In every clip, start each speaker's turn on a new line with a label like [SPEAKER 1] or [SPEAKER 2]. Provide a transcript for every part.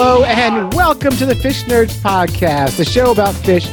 [SPEAKER 1] Hello and welcome to the Fish Nerds Podcast, the show about fish,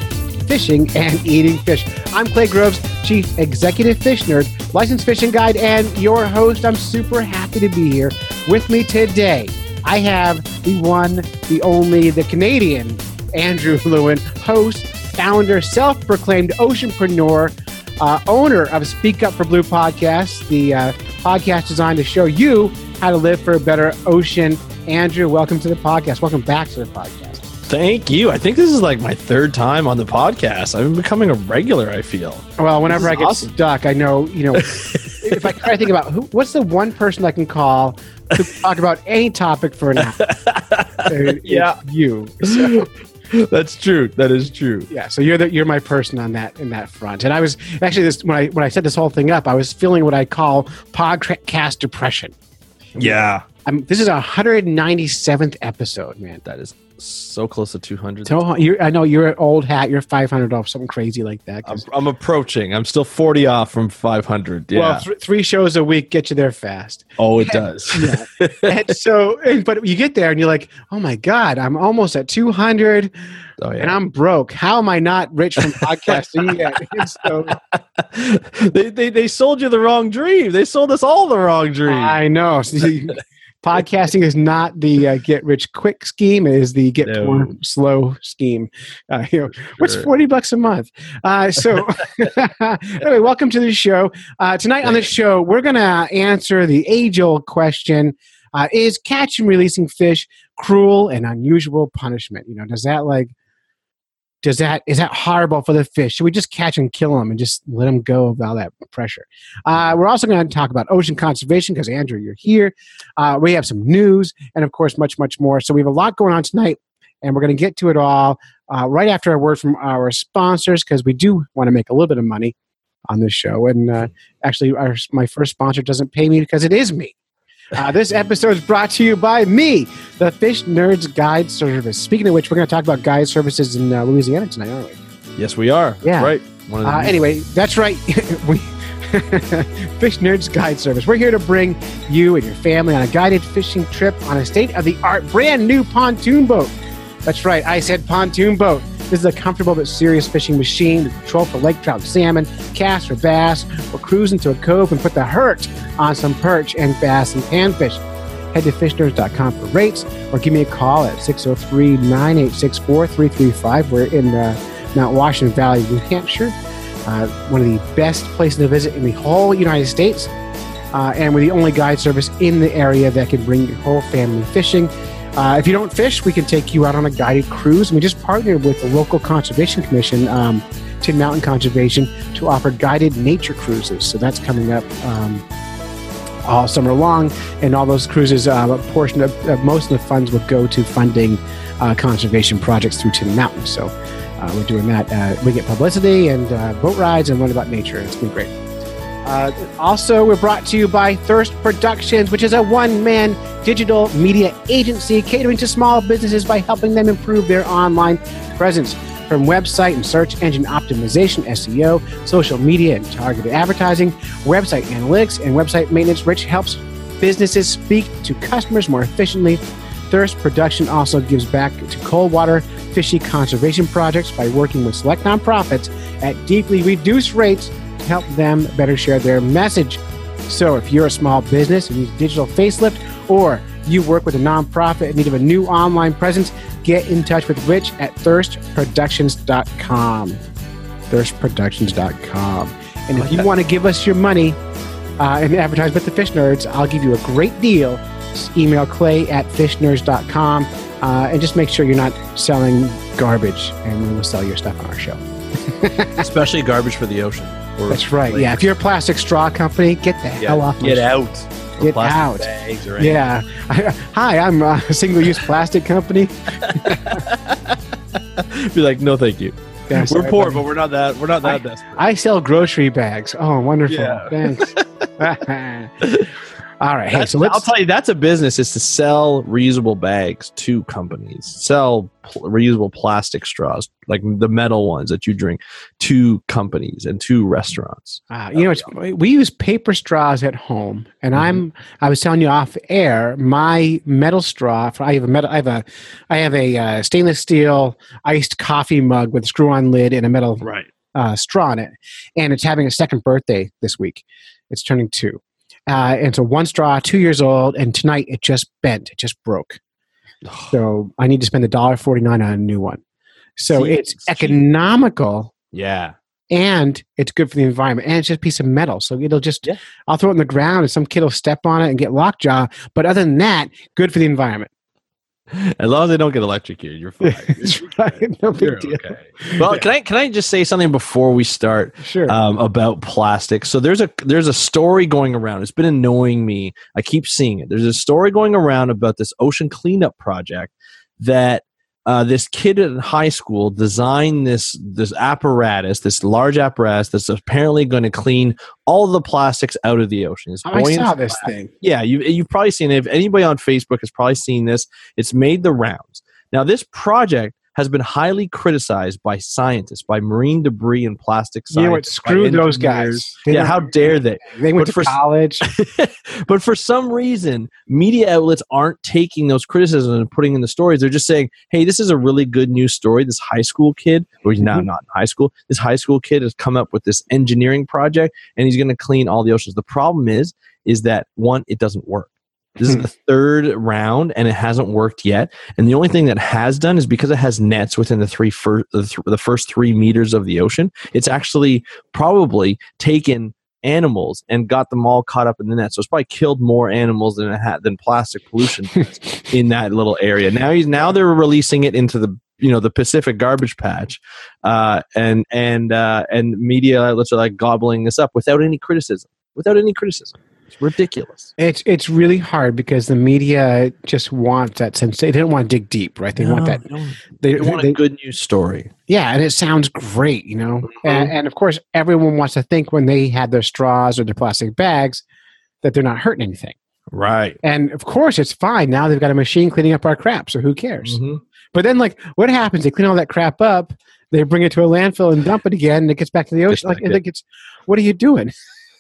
[SPEAKER 1] fishing, and eating fish. I'm Clay Groves, Chief Executive Fish Nerd, licensed fishing guide, and your host. I'm super happy to be here. With me today, I have the one, the only, the Canadian Andrew Lewin, host, founder, self proclaimed oceanpreneur, uh, owner of Speak Up for Blue podcast, the uh, podcast designed to show you how to live for a better ocean. Andrew, welcome to the podcast. Welcome back to the podcast.
[SPEAKER 2] Thank you. I think this is like my third time on the podcast. I'm becoming a regular, I feel.
[SPEAKER 1] Well, whenever I get
[SPEAKER 2] awesome.
[SPEAKER 1] stuck, I know, you know, if I try to think about who, what's the one person I can call to talk about any topic for an hour? It's
[SPEAKER 2] Yeah.
[SPEAKER 1] you. So,
[SPEAKER 2] That's true. That is true.
[SPEAKER 1] yeah, so you're the, you're my person on that in that front. And I was actually this when I when I set this whole thing up, I was feeling what I call podcast depression.
[SPEAKER 2] Yeah.
[SPEAKER 1] I'm, this is our 197th episode, man.
[SPEAKER 2] That is so close to 200.
[SPEAKER 1] So uh, you're, I know you're an old hat. You're 500 off something crazy like that.
[SPEAKER 2] I'm, I'm approaching. I'm still 40 off from 500. Yeah.
[SPEAKER 1] Well, th- three shows a week get you there fast.
[SPEAKER 2] oh, it does.
[SPEAKER 1] Yeah. and so, and, but you get there and you're like, oh my God, I'm almost at 200
[SPEAKER 2] oh,
[SPEAKER 1] and. I'm broke. How am I not rich from podcasting yet? So
[SPEAKER 2] they, they, they sold you the wrong dream. They sold us all the wrong dream.
[SPEAKER 1] I know. Podcasting is not the uh, get rich quick scheme; it is the get
[SPEAKER 2] No.
[SPEAKER 1] poor slow scheme. Uh, you know, what's forty bucks a month? Uh, so, anyway, welcome to the show. Uh, tonight on the show, we're going to answer the age-old question: uh, Is catch and releasing fish cruel and unusual punishment? You know, does that like does that is that horrible for the fish? Should we just catch and kill them and just let them go of all that pressure? Uh, we're also going to talk about ocean conservation because Andrew, you're here. Uh, we have some news and of course much much more. So we have a lot going on tonight, and we're going to get to it all uh, right after a word from our sponsors because we do want to make a little bit of money on this show. And uh, actually, our, my first sponsor doesn't pay me because it is me. Uh, this episode is brought to you by me, the Fish Nerds Guide Service. Speaking of which, we're going to talk about guide services in uh, Louisiana tonight, aren't we?
[SPEAKER 2] yes, we are.
[SPEAKER 1] Yeah.
[SPEAKER 2] Right. Of the
[SPEAKER 1] Uh, anyway, that's right. we Fish Nerds Guide Service. We're here to bring you and your family on a guided fishing trip on a state of the art, brand new pontoon boat. That's right, I said pontoon boat. This is a comfortable but serious fishing machine to troll for lake trout, salmon, cast for bass. We'll cruise into a cove and put the hurt on some perch and bass and panfish. Head to fishnerds.com for rates or give me a call at 603 986 4335. We're in uh, Mount Washington Valley, New Hampshire uh, one of the best places to visit in the whole United States. Uh, and we're the only guide service in the area that can bring your whole family fishing. Uh, if you don't fish, we can take you out on a guided cruise. We just partnered with the local conservation commission, um, Tin Mountain Conservation, to offer guided nature cruises. So that's coming up um, all summer long. And all those cruises, uh, a portion of uh, most of the funds will go to funding uh, conservation projects through Tin Mountain. So uh, we're doing that. Uh, we get publicity and boat rides and learn about nature. It's been great. Uh, also, we're brought to you by Thirst Productions, which is a one man digital media agency catering to small businesses by helping them improve their online presence. From website and search engine optimization, SEO, social media and targeted advertising, website analytics, and website maintenance, Rich helps businesses speak to customers more efficiently. Thirst Production also gives back to cold water fishy conservation projects by working with select nonprofits at deeply reduced rates help them better share their message. So, if you're a small business and need a digital facelift, or you work with a nonprofit in need of a new online presence, get in touch with Rich at thirstproductions.com. Thirstproductions.com. And if you want to give us your money uh, and advertise with the Fish Nerds, I'll give you a great deal. Just email clay at fishnerds.com uh, and just make sure you're not selling garbage, and we will sell your stuff on our show.
[SPEAKER 2] Especially garbage for the ocean. Or
[SPEAKER 1] That's right.
[SPEAKER 2] like-
[SPEAKER 1] Yeah, if you're a plastic straw company, get the
[SPEAKER 2] Yeah,
[SPEAKER 1] hell off my
[SPEAKER 2] Get
[SPEAKER 1] show.
[SPEAKER 2] out. Or
[SPEAKER 1] Get out.
[SPEAKER 2] Bags or anything.
[SPEAKER 1] Yeah. Hi, I'm a single-use plastic company.
[SPEAKER 2] Be like, no, thank you.
[SPEAKER 1] Yeah,
[SPEAKER 2] we're poor,
[SPEAKER 1] buddy.
[SPEAKER 2] but we're not that. We're not that desperate.
[SPEAKER 1] I sell grocery bags. Oh, wonderful.
[SPEAKER 2] Yeah.
[SPEAKER 1] Thanks. All right. Hey,
[SPEAKER 2] That's-
[SPEAKER 1] so let's
[SPEAKER 2] I'll tell you, that's a business is to sell reusable bags to companies, sell pl- reusable plastic straws, like the metal ones that you drink, to companies and to restaurants.
[SPEAKER 1] Uh, you know, we use paper straws at home, and I'm. I was telling you off air. My metal straw. For, I have a metal. I have a. I have a uh, stainless steel iced coffee mug with a screw-on lid and a metal
[SPEAKER 2] Right.
[SPEAKER 1] uh, straw in it, and it's having a second birthday this week. It's turning two, uh, and so one straw, two years old, and tonight it just bent. It just broke. So I need to spend a dollar forty nine on a new one. So
[SPEAKER 2] See,
[SPEAKER 1] it's
[SPEAKER 2] it's cheap.
[SPEAKER 1] economical
[SPEAKER 2] Yeah.
[SPEAKER 1] and it's good for the environment and it's just a piece of metal so it'll just
[SPEAKER 2] Yeah.
[SPEAKER 1] i'll throw it in the ground and some kid will step on it and get lockjaw but other than that good for the environment
[SPEAKER 2] As long as they don't get electrocuted, you're fine.
[SPEAKER 1] That's right no big deal
[SPEAKER 2] okay. Well, can I can I just say something before we start?
[SPEAKER 1] sure
[SPEAKER 2] um, about plastic. So there's a there's a story going around. It's been annoying me. I keep seeing it. There's a story going around about this ocean cleanup project that uh, this kid in high school designed this this apparatus, this large apparatus that's apparently going to clean all the plastics out of the ocean. It's
[SPEAKER 1] Oh, i saw this thing
[SPEAKER 2] yeah, you, you've probably seen it. If anybody on Facebook has probably seen this, it's made the rounds. Now, this project has been highly criticized by scientists, by marine debris and plastic
[SPEAKER 1] you know what screw those guys They
[SPEAKER 2] Yeah, how dare they?
[SPEAKER 1] they went
[SPEAKER 2] but
[SPEAKER 1] to
[SPEAKER 2] for-
[SPEAKER 1] college
[SPEAKER 2] but for some reason, media outlets aren't taking those criticisms and putting in the stories. They're just saying, hey, this is a really good news story. This high school kid, or he's now not in high school, this high school kid has come up with this engineering project and he's going to clean all the oceans. The problem is, is that one, it doesn't work. This is the third round and it hasn't worked yet. And the only thing that has done is because it has nets within the three fir- the, th- the first three meters of the ocean, it's actually probably taken animals and got them all caught up in the net. So it's probably killed more animals than it had than plastic pollution in that little area. Now he's now they're releasing it into the you know the Pacific garbage patch, uh, and and uh, and media outlets are like gobbling this up without any criticism. Without any criticism, it's ridiculous.
[SPEAKER 1] it's it's really hard because the media just wants that sense they don't want to dig deep right they want that
[SPEAKER 2] They,
[SPEAKER 1] they,
[SPEAKER 2] want
[SPEAKER 1] they-
[SPEAKER 2] a good news story.
[SPEAKER 1] Yeah, and it sounds great, you know.
[SPEAKER 2] Mm-hmm.
[SPEAKER 1] And, and of course, everyone wants to think when they had their straws or their plastic bags that they're not hurting anything.
[SPEAKER 2] Right.
[SPEAKER 1] And of course, it's fine. Now they've got a machine cleaning up our crap, so who cares?
[SPEAKER 2] Mhm.
[SPEAKER 1] But then, like, what happens? They clean all that crap up, they bring it to a landfill and dump it again, and it gets back to the ocean. Like,
[SPEAKER 2] back
[SPEAKER 1] I think it's, what are you doing?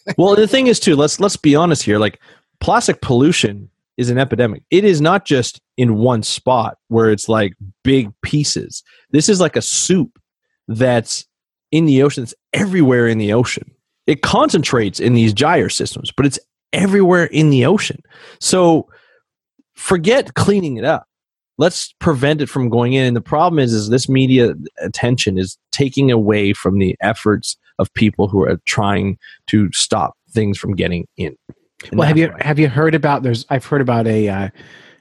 [SPEAKER 2] well, the thing is too. Let's let's be honest here. Like plastic pollution is an epidemic. It is not just in one spot where it's like big pieces. This is like a soup that's in the ocean. It's everywhere in the ocean. It concentrates in these gyre systems, but it's everywhere in the ocean. So forget cleaning it up. Let's prevent it from going in. And the problem is, is this media attention is taking away from the efforts of people who are trying to stop things from getting in. And
[SPEAKER 1] well, have you have you heard about? There's I've heard about a uh,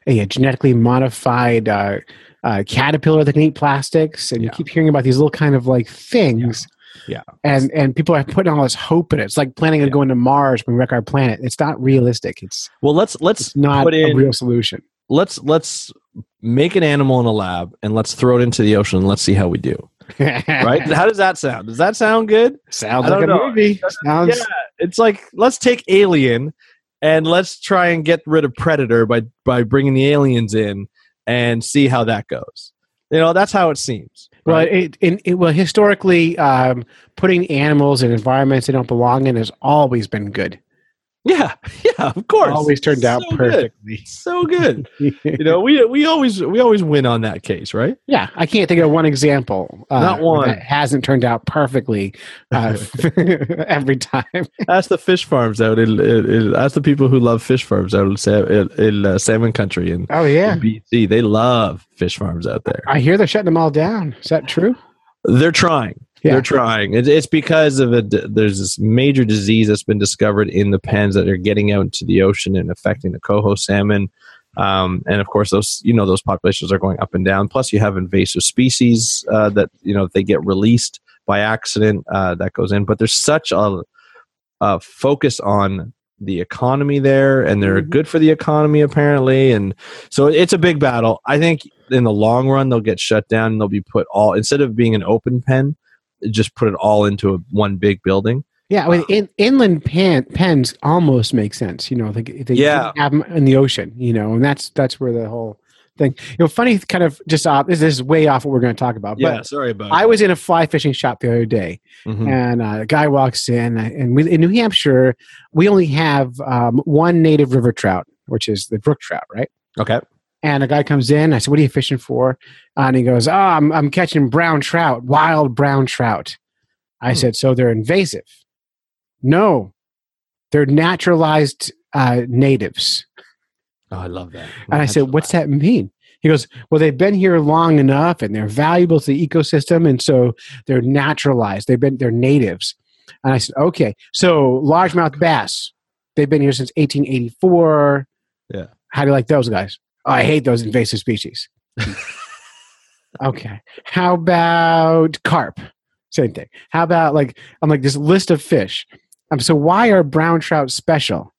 [SPEAKER 1] a genetically modified uh, uh, caterpillar that can eat plastics, and
[SPEAKER 2] Yeah.
[SPEAKER 1] you keep hearing about these little kind of like things.
[SPEAKER 2] Yeah.
[SPEAKER 1] and and people are putting all this hope in it. It's like planning on
[SPEAKER 2] Yeah.
[SPEAKER 1] going to Mars when we wreck our planet. It's not realistic. It's
[SPEAKER 2] Well, let's let's
[SPEAKER 1] not
[SPEAKER 2] put
[SPEAKER 1] a real solution.
[SPEAKER 2] let's let's make an animal in a lab and let's throw it into the ocean and let's see how we do. Right? how does that sound? Does that sound good?
[SPEAKER 1] Sounds like a
[SPEAKER 2] know.
[SPEAKER 1] movie. Sounds
[SPEAKER 2] yeah, it's like let's take Alien and let's try and get rid of Predator by by bringing the aliens in and see how that goes. You know, that's how it seems.
[SPEAKER 1] Well, it, it, it well historically, um, putting animals in environments they don't belong in has always been good.
[SPEAKER 2] Yeah, yeah, of course.
[SPEAKER 1] Always turned out
[SPEAKER 2] So good.
[SPEAKER 1] perfectly.
[SPEAKER 2] So good. you know, we we always we always win on that case, right?
[SPEAKER 1] yeah, I can't think of one example. Uh,
[SPEAKER 2] Not one.
[SPEAKER 1] that hasn't turned out perfectly uh, every time.
[SPEAKER 2] Ask the fish farms out. In, in, in- ask the people who love fish farms out in, in, in uh, salmon country and
[SPEAKER 1] Oh yeah,
[SPEAKER 2] in BC. They love fish farms out there.
[SPEAKER 1] I hear they're shutting them all down. Is that true?
[SPEAKER 2] They're trying.
[SPEAKER 1] Yeah.
[SPEAKER 2] They're trying. It, it's because of a there's this major disease that's been discovered in the pens that are getting out into the ocean and affecting the coho salmon. Um, and of course, those you know those populations are going up and down. Plus, you have invasive species uh, that you know they get released by accident uh, that goes in. But there's such a, a focus on the economy there, and they're
[SPEAKER 1] Mhm.
[SPEAKER 2] good for the economy apparently. And so it's a big battle. I think in the long run they'll get shut down and they'll be put all instead of being an open pen, just put it all into a, one big building.
[SPEAKER 1] Yeah, I mean, in, inland pens almost make sense. You know, they, they
[SPEAKER 2] Yeah.
[SPEAKER 1] have them in the ocean. You know, and that's that's where the whole thing. You know, funny kind of just off. This is way off what we're going to talk about.
[SPEAKER 2] yeah,
[SPEAKER 1] But
[SPEAKER 2] sorry about.
[SPEAKER 1] I was in a fly fishing shop the other day,
[SPEAKER 2] Mhm.
[SPEAKER 1] and uh, a guy walks in, and we, in New Hampshire, we only have um, one native river trout, which is the brook trout, right?
[SPEAKER 2] okay.
[SPEAKER 1] And a guy comes in. I said, "What are you fishing for?" And he goes, "Oh, I'm I'm catching brown trout, wild brown trout." I
[SPEAKER 2] Hmm.
[SPEAKER 1] said, "So they're invasive?" No, they're naturalized uh, natives.
[SPEAKER 2] Oh, I love that.
[SPEAKER 1] And I said, "What's that mean?" He goes, "Well, they've been here long enough, and they're valuable to the ecosystem, and so they're naturalized. They've been they're natives." And I said, "Okay, so largemouth bass, they've been here since 1884.
[SPEAKER 2] Yeah.
[SPEAKER 1] How do you like those guys? Oh, I hate those invasive species. okay. How about carp? Same thing. How about like I'm like this list of fish. Um, so why are brown trout special?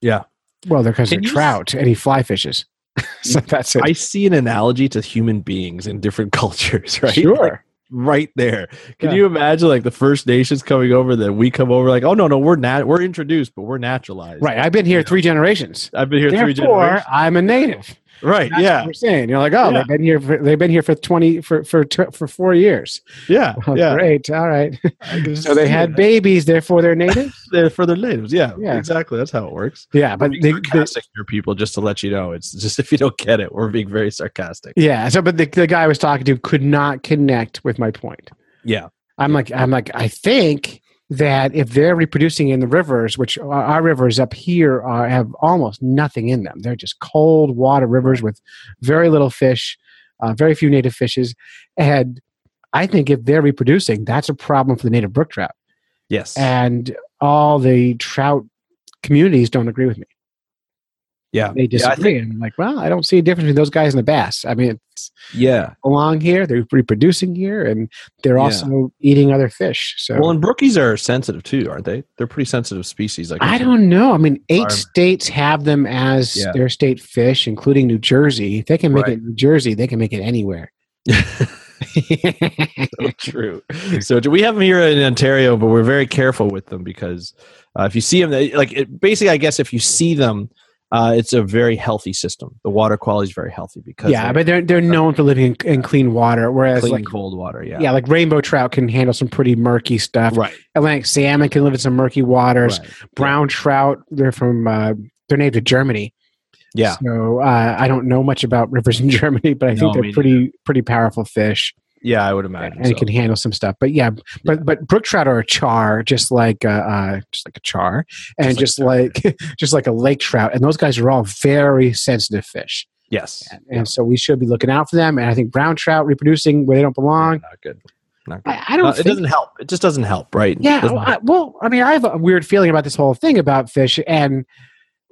[SPEAKER 2] Yeah.
[SPEAKER 1] Well, they're because they're
[SPEAKER 2] Can you s-
[SPEAKER 1] trout and he fly fishes. so that's it.
[SPEAKER 2] I see an analogy to human beings in different cultures, right? Like,
[SPEAKER 1] Sure.
[SPEAKER 2] Right there. Can
[SPEAKER 1] Yeah.
[SPEAKER 2] you imagine like the First Nations coming over, then we come over like, oh no, no, we're nat we're introduced, but we're naturalized.
[SPEAKER 1] Right. I've been here three generations.
[SPEAKER 2] I've been here three generations.
[SPEAKER 1] I'm a native.
[SPEAKER 2] Right.
[SPEAKER 1] That's
[SPEAKER 2] yeah.
[SPEAKER 1] what we're saying. You're like, oh,
[SPEAKER 2] Yeah.
[SPEAKER 1] they've been here. For, they've been here for twenty for for for four years.
[SPEAKER 2] Yeah.
[SPEAKER 1] Oh,
[SPEAKER 2] yeah.
[SPEAKER 1] Great. All right. So they had
[SPEAKER 2] it.
[SPEAKER 1] babies. Therefore, they're natives.
[SPEAKER 2] They're for their natives. Yeah,
[SPEAKER 1] Yeah.
[SPEAKER 2] Exactly. That's how it works.
[SPEAKER 1] yeah, but
[SPEAKER 2] We're being
[SPEAKER 1] they, they,
[SPEAKER 2] sarcastic here, people, just to let you know. It's just if you don't get it, we're being very sarcastic.
[SPEAKER 1] yeah. So, but the, the guy I was talking to could not connect with my point.
[SPEAKER 2] Yeah.
[SPEAKER 1] I'm like, I'm like, I think that if they're reproducing in the rivers, which our, rivers up here are, have almost nothing in them, they're just cold water rivers with very little fish, uh, very few native fishes, and I think if they're reproducing, that's a problem for the native brook trout,
[SPEAKER 2] Yes.
[SPEAKER 1] and all the trout communities don't agree with me.
[SPEAKER 2] Yeah.
[SPEAKER 1] They
[SPEAKER 2] Yeah,
[SPEAKER 1] disagree. and I'm like, well, I don't see a difference between those guys and the bass. I mean, it's
[SPEAKER 2] Yeah.
[SPEAKER 1] along here, they're reproducing here, and they're
[SPEAKER 2] Yeah.
[SPEAKER 1] also eating other fish. So
[SPEAKER 2] Well, and brookies are sensitive too, aren't they? They're pretty sensitive species. Like
[SPEAKER 1] I don't know. I mean, eight states have them as
[SPEAKER 2] Yeah.
[SPEAKER 1] their state fish, including New Jersey. If they can make
[SPEAKER 2] Right.
[SPEAKER 1] it in New Jersey, they can make it anywhere.
[SPEAKER 2] so true. So do we have them here in Ontario, but we're very careful with them because uh, if you see them, they, like it, basically, I guess if you see them, uh, it's a very healthy system. The water quality is very healthy because
[SPEAKER 1] yeah,
[SPEAKER 2] they're
[SPEAKER 1] but they're they're known for living in, in clean water, whereas
[SPEAKER 2] clean,
[SPEAKER 1] like
[SPEAKER 2] cold water. Yeah,
[SPEAKER 1] yeah. like rainbow trout can handle some pretty murky stuff.
[SPEAKER 2] right,
[SPEAKER 1] Atlantic salmon can live in some murky waters.
[SPEAKER 2] right.
[SPEAKER 1] Brown trout, they're from uh, they're native to Germany.
[SPEAKER 2] Yeah,
[SPEAKER 1] So uh, I don't know much about rivers in Germany, but I
[SPEAKER 2] No,
[SPEAKER 1] think they're pretty pretty powerful fish.
[SPEAKER 2] Yeah, I would imagine.
[SPEAKER 1] and it
[SPEAKER 2] so.
[SPEAKER 1] can handle some stuff. But yeah, but but brook trout are a char, just like uh, uh just like a char, and
[SPEAKER 2] Just
[SPEAKER 1] just
[SPEAKER 2] like
[SPEAKER 1] like just like a lake trout, and those guys are all very sensitive fish,
[SPEAKER 2] yes,
[SPEAKER 1] and, and so we should be looking out for them. And I think brown trout reproducing where they don't belong.
[SPEAKER 2] not good. Not good.
[SPEAKER 1] I, I don't.
[SPEAKER 2] It doesn't help. It just doesn't help, right?
[SPEAKER 1] yeah.
[SPEAKER 2] Doesn't
[SPEAKER 1] I, well, I mean, I have a weird feeling about this whole thing about fish, and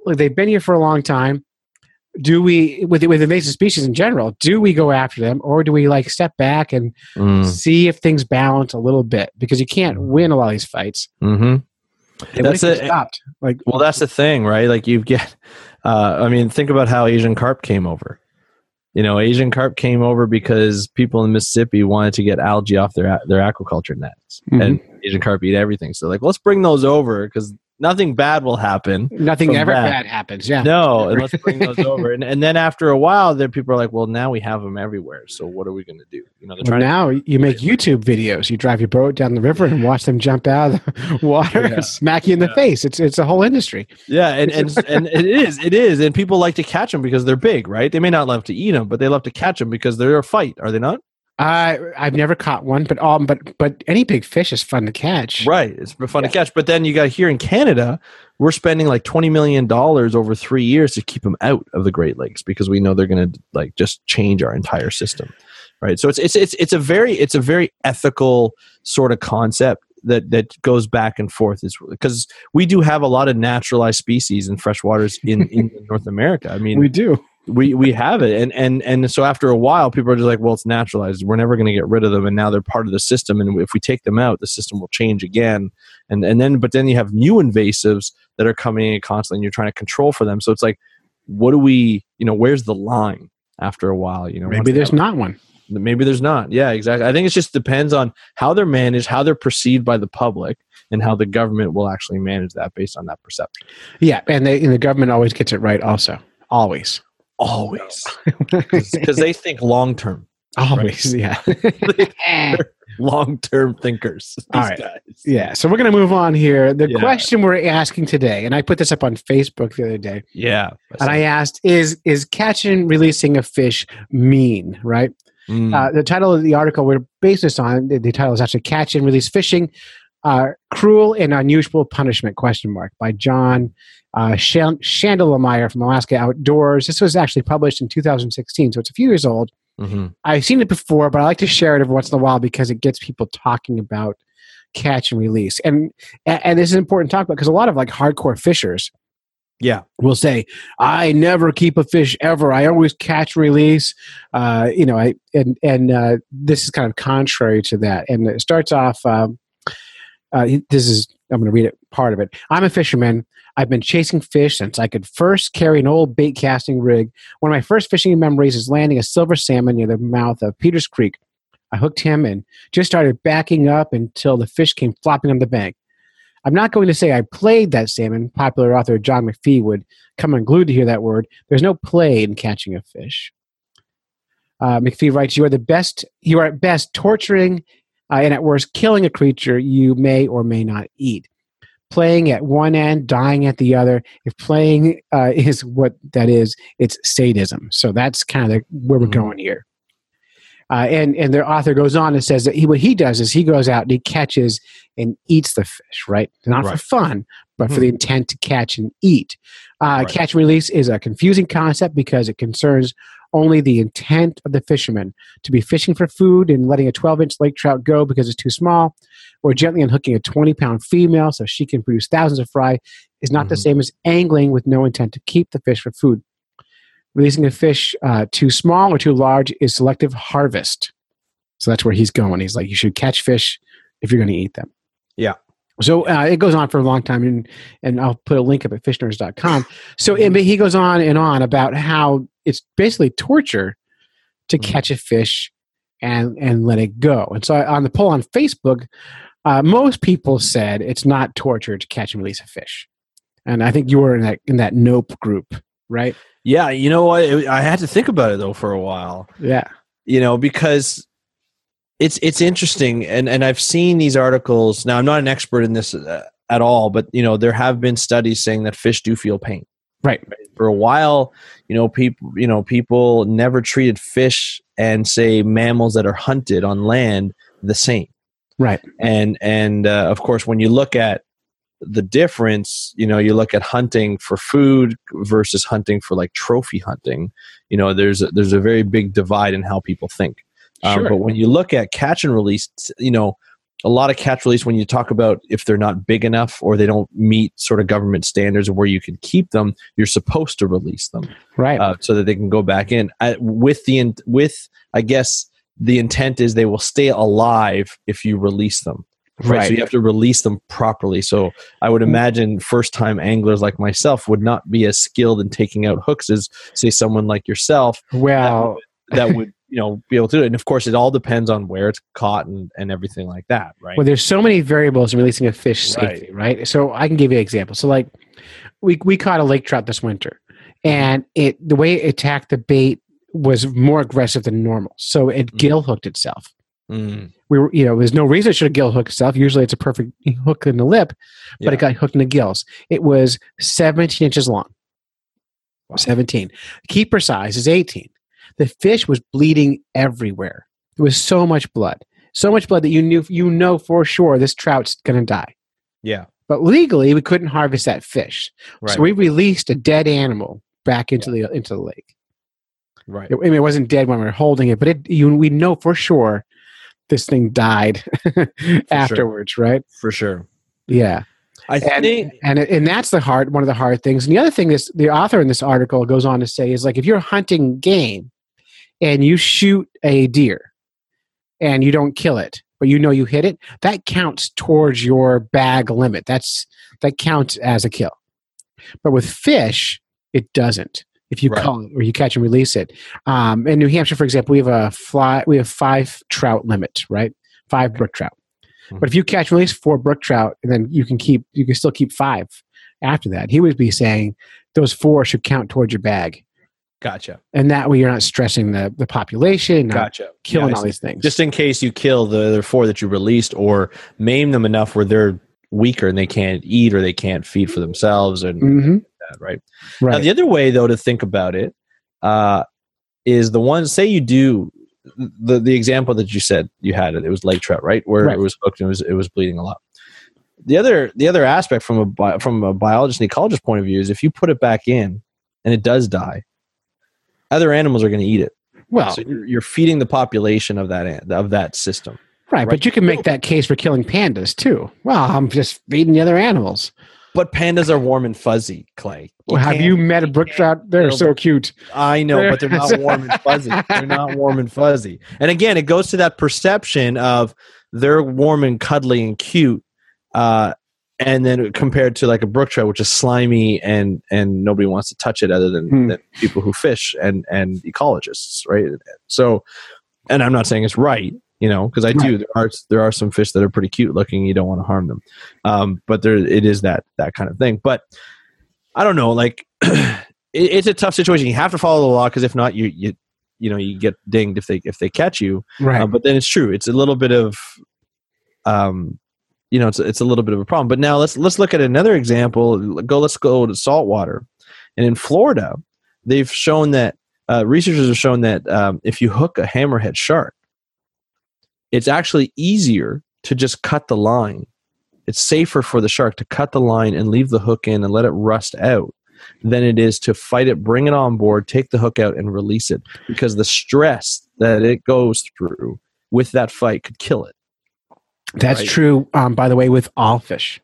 [SPEAKER 1] look, they've been here for a long time. Do we, with with invasive species in general, do we go after them, or do we like step back and
[SPEAKER 2] Mm,
[SPEAKER 1] see if things balance a little bit? Because you can't win a lot of these fights.
[SPEAKER 2] mm-hmm.
[SPEAKER 1] And
[SPEAKER 2] That's it.
[SPEAKER 1] stopped. Like,
[SPEAKER 2] Well, that's the thing, right? Like you get, uh, I mean, think about how Asian carp came over. You know, Asian carp came over because people in Mississippi wanted to get algae off their their aquaculture nets,
[SPEAKER 1] Mhm.
[SPEAKER 2] and Asian carp eat everything. So, like, let's bring those over because nothing bad will happen.
[SPEAKER 1] nothing ever
[SPEAKER 2] that.
[SPEAKER 1] bad happens. Yeah.
[SPEAKER 2] No, and let's bring those over. And and then after a while, then people are like, well, now we have them everywhere. So what are we going to do? You know,
[SPEAKER 1] Well, now you make YouTube videos. You drive your boat down the river and watch them jump out of the water
[SPEAKER 2] Yeah.
[SPEAKER 1] smack you in the
[SPEAKER 2] Yeah.
[SPEAKER 1] face. It's it's a whole industry.
[SPEAKER 2] Yeah, and, and and it is, it is, and people like to catch them because they're big, right? They may not love to eat them, but they love to catch them because they're a fight, are they not?
[SPEAKER 1] I I've never caught one, but um, but but any big fish is fun to catch.
[SPEAKER 2] Right, it's fun
[SPEAKER 1] Yeah.
[SPEAKER 2] to catch. But then you got here in Canada, we're spending like twenty million dollars over three years to keep them out of the Great Lakes because we know they're going to like just change our entire system, right? So it's it's it's it's a very it's a very ethical sort of concept that that goes back and forth is because we do have a lot of naturalized species in freshwaters in in North America. I mean,
[SPEAKER 1] We do.
[SPEAKER 2] We we have it and and and so after a while people are just like well it's naturalized we're never going to get rid of them and now they're part of the system and if we take them out the system will change again and and then but then you have new invasives that are coming in constantly and you're trying to control for them so it's like what do we you know where's the line after a while you know
[SPEAKER 1] Maybe there's
[SPEAKER 2] have-
[SPEAKER 1] not one.
[SPEAKER 2] maybe there's not. Yeah, exactly. I think it just depends on how they're managed, how they're perceived by the public, and how the government will actually manage that based on that perception.
[SPEAKER 1] Yeah, and, they, and the government always gets it right. Also, always,
[SPEAKER 2] always, because they think long term.
[SPEAKER 1] Always, right? yeah.
[SPEAKER 2] long term thinkers.
[SPEAKER 1] All right. Guys. Yeah. So we're going to move on here. The yeah. question we're asking today, and I put this up on Facebook the other day.
[SPEAKER 2] Yeah.
[SPEAKER 1] And I asked, is is catching releasing a fish mean? Right. Mm. Uh, the title of the article we're based this on, the, the title is actually "Catch and Release Fishing: uh, Cruel and Unusual Punishment?" Question mark by John uh, Chandlemeyer from Alaska Outdoors. This was actually published in 2016, so it's a few years old. Mm-hmm. I've seen it before, but I like to share it every once in a while because it gets people talking about catch and release. And and this is important to talk about because a lot of like hardcore fishers,
[SPEAKER 2] yeah,
[SPEAKER 1] will say, "I never keep a fish ever. I always catch release." Uh, you know, I and and uh, this is kind of contrary to that. And it starts off. Um, uh, this is I'm going to read it part of it. I'm a fisherman. I've been chasing fish since I could first carry an old bait casting rig. One of my first fishing memories is landing a silver salmon near the mouth of Peters Creek. I hooked him and just started backing up until the fish came flopping on the bank. I'm not going to say I played that salmon. Popular author John McPhee would come unglued to hear that word. There's no play in catching a fish. Uh, McPhee writes, "You are the best. You are at best torturing, uh, and at worst killing a creature you may or may not eat playing at one end, dying at the other. If playing uh, is what that is, it's sadism. So that's kind of where we're mm-hmm. going here. Uh, and and the author goes on and says that he what he does is he goes out and he catches and eats the fish, right? Not right. for fun, but mm-hmm. for the hmm. intent to catch and eat. Uh, right. Catch and release is a confusing concept because it concerns only the intent of the fisherman to be fishing for food and letting a 12 inch lake trout go because it's too small, or gently unhooking a 20 pound female so she can produce thousands of fry is not mm-hmm. the same as angling with no intent to keep the fish for food. Releasing a fish uh, too small or too large is selective harvest. So that's where he's going. He's like, you should catch fish if you're going to eat them.
[SPEAKER 2] Yeah.
[SPEAKER 1] So uh, it goes on for a long time, and, and I'll put a link up at fishnerds.com. So and, he goes on and on about how it's basically torture to mm-hmm. catch a fish and and let it go. And so on the poll on Facebook, uh, most people said it's not torture to catch and release a fish. And I think you were in that in that nope group, right?
[SPEAKER 2] Yeah, you know what? I had to think about it though for a while.
[SPEAKER 1] Yeah,
[SPEAKER 2] you know because it's it's interesting, and and I've seen these articles. Now I'm not an expert in this uh, at all, but you know there have been studies saying that fish do feel pain.
[SPEAKER 1] Right.
[SPEAKER 2] For a while, you know, people, you know, people never treated fish and say mammals that are hunted on land the same.
[SPEAKER 1] Right.
[SPEAKER 2] And and uh, of course, when you look at the difference, you know, you look at hunting for food versus hunting for like trophy hunting. You know, there's a, there's a very big divide in how people think. Um, sure. But when you look at catch and release, you know, a lot of catch release when you talk about if they're not big enough or they don't meet sort of government standards of where you can keep them, you're supposed to release them,
[SPEAKER 1] right? Uh,
[SPEAKER 2] so that they can go back in. I, with the with, I guess the intent is they will stay alive if you release them. Right. right. So you have to release them properly. So I would mm. imagine first time anglers like myself would not be as skilled in taking out hooks as say someone like yourself.
[SPEAKER 1] Well,
[SPEAKER 2] that, that would you know be able to do it. And of course it all depends on where it's caught and, and everything like that right?
[SPEAKER 1] Well there's so many variables in releasing a fish safely right, right? so i can give you an example. So like we, we caught a lake trout this winter and it the way it attacked the bait was more aggressive than normal. So it mm. gill hooked itself. Mm. we were you know there's no reason it should have gill hooked itself. Usually it's a perfect hook in the lip but yeah. it got hooked in the gills. It was 17 inches long. Wow. 17 keeper size is 18 the fish was bleeding everywhere. There was so much blood, so much blood that you knew you know for sure this trout's going to die.
[SPEAKER 2] Yeah.
[SPEAKER 1] But legally, we couldn't harvest that fish, right. so we released a dead animal back into yeah. the into the lake.
[SPEAKER 2] Right.
[SPEAKER 1] It, I mean, it wasn't dead when we were holding it, but it you we know for sure this thing died afterwards,
[SPEAKER 2] sure.
[SPEAKER 1] right?
[SPEAKER 2] For sure.
[SPEAKER 1] Yeah.
[SPEAKER 2] I
[SPEAKER 1] and,
[SPEAKER 2] think,
[SPEAKER 1] and and that's the hard one of the hard things. And the other thing is the author in this article goes on to say is like if you're hunting game, and you shoot a deer and you don't kill it, but you know you hit it, that counts towards your bag limit. That's that counts as a kill. But with fish, it doesn't. if you
[SPEAKER 2] Right.
[SPEAKER 1] call it or you catch and release it. Um, in New Hampshire, for example, we have a fly. We have five trout limit, right? Five brook trout.
[SPEAKER 2] Mhm.
[SPEAKER 1] But if you catch and release four brook trout, and then you can keep, you can still keep five after that. He would be saying those four should count towards your bag,
[SPEAKER 2] Gotcha.
[SPEAKER 1] and that way you're not stressing the the population,
[SPEAKER 2] Gotcha.
[SPEAKER 1] killing
[SPEAKER 2] Yeah,
[SPEAKER 1] all these things.
[SPEAKER 2] Just in case you kill the other four that you released or maim them enough where they're weaker and they can't eat or they can't feed for themselves and
[SPEAKER 1] hmm
[SPEAKER 2] that, right? Now, the other way, though, to think about it uh, is the one. Say you do the the example that you said you had it. It was lake trout, right? Where
[SPEAKER 1] Right.
[SPEAKER 2] it was hooked and it was it was bleeding a lot. The other the other aspect from a bi- from a biologist and ecologist point of view is if you put it back in and it does die, other animals are going to eat it.
[SPEAKER 1] well,
[SPEAKER 2] so you're, you're feeding the population of that of that system.
[SPEAKER 1] right,
[SPEAKER 2] right.
[SPEAKER 1] but you can make that case for killing pandas too. Well, I'm just feeding the other animals.
[SPEAKER 2] But pandas are warm and fuzzy, Clay.
[SPEAKER 1] Well, have you met a brook
[SPEAKER 2] can't
[SPEAKER 1] trout? They're so cute.
[SPEAKER 2] I know, but they're not warm and fuzzy. They're not warm and fuzzy. And again, it goes to that perception of they're warm and cuddly and cute, uh, and then compared to like a brook trout, which is slimy and and nobody wants to touch it other than,
[SPEAKER 1] Hmm.
[SPEAKER 2] than people who fish and and ecologists, right? So, and I'm not saying it's right, you know, because I do. There are there are some fish that are pretty cute looking. You don't want to harm them, um, but there it is that that kind of thing. But I don't know, like it, it's a tough situation. You have to follow the law because if not, you you you know you get dinged if they if they catch you.
[SPEAKER 1] Right.
[SPEAKER 2] Uh, but then it's true. It's a little bit of, um, you know, it's it's a little bit of a problem. But now let's let's look at another example. Go. Let's go to saltwater, and in Florida, they've shown that uh, researchers have shown that um, if you hook a hammerhead shark, it's actually easier to just cut the line. It's safer for the shark to cut the line and leave the hook in and let it rust out than it is to fight it, bring it on board, take the hook out, and release it because the stress that it goes through with that fight could kill it.
[SPEAKER 1] That's
[SPEAKER 2] Right.
[SPEAKER 1] true. Um, by the way, with all fish,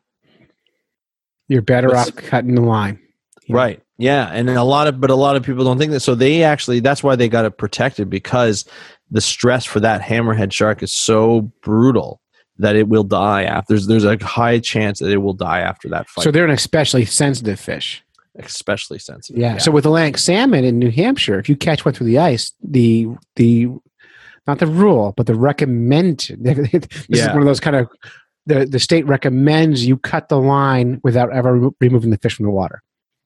[SPEAKER 1] you're better
[SPEAKER 2] What's-
[SPEAKER 1] off cutting the line. Yeah.
[SPEAKER 2] Right. Yeah. And a lot of, but a lot of people don't think that. So they actually, that's why they got it protected because the stress for that hammerhead shark is so brutal that it will die after. There's, there's a high chance that it will die after that fight.
[SPEAKER 1] So they're an especially sensitive fish.
[SPEAKER 2] especially sensitive.
[SPEAKER 1] Yeah. So with Atlantic salmon in New Hampshire, if you catch one through the ice, the the not the rule, but the recommend. this is one of those kind of the the state recommends you cut the line without ever remo- removing the fish from the water.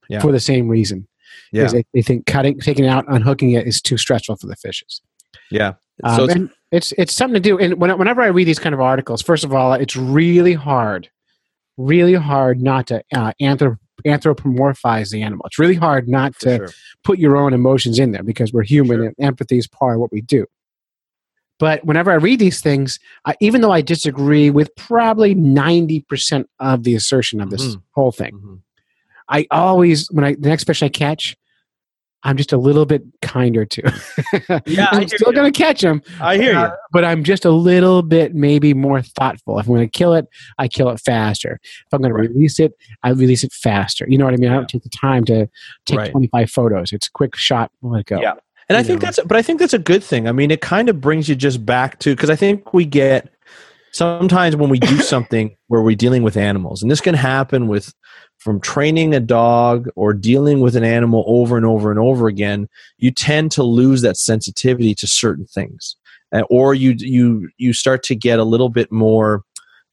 [SPEAKER 2] Yeah.
[SPEAKER 1] For the same reason,
[SPEAKER 2] yeah.
[SPEAKER 1] they, they think cutting, taking it out, unhooking it is too stressful for the fishes.
[SPEAKER 2] Yeah.
[SPEAKER 1] Um,
[SPEAKER 2] So it's,
[SPEAKER 1] and it's it's something to do. And when, whenever I read these kind of articles, first of all, it's really hard, really hard not to uh, anthrop- anthropomorphize the animal. It's really hard not
[SPEAKER 2] for
[SPEAKER 1] to
[SPEAKER 2] sure.
[SPEAKER 1] put your own emotions in there because we're human
[SPEAKER 2] Sure.
[SPEAKER 1] and empathy is part of what we do. But whenever I read these things, I, even though I disagree with probably ninety percent of the assertion of this
[SPEAKER 2] Mhm.
[SPEAKER 1] whole thing,
[SPEAKER 2] Mhm.
[SPEAKER 1] I always when I the next fish I catch. I'm just a little bit kinder to.
[SPEAKER 2] Yeah,
[SPEAKER 1] I'm still
[SPEAKER 2] you.
[SPEAKER 1] going to catch them,
[SPEAKER 2] I hear you.
[SPEAKER 1] uh, but I'm just a little bit maybe more thoughtful. If I'm going to kill it, I kill it faster. If I'm going
[SPEAKER 2] Right.
[SPEAKER 1] to release it, I release it faster. You know what I mean? I don't take the time to take
[SPEAKER 2] Right.
[SPEAKER 1] 25 photos. It's a quick shot, let it go.
[SPEAKER 2] Yeah. And I think
[SPEAKER 1] know.
[SPEAKER 2] that's, but I think that's a good thing. I mean, it kind of brings you just back to because I think we get sometimes when we do something where we're dealing with animals, and this can happen with from training a dog or dealing with an animal over and over and over again, you tend to lose that sensitivity to certain things, Uh, or you you you start to get a little bit more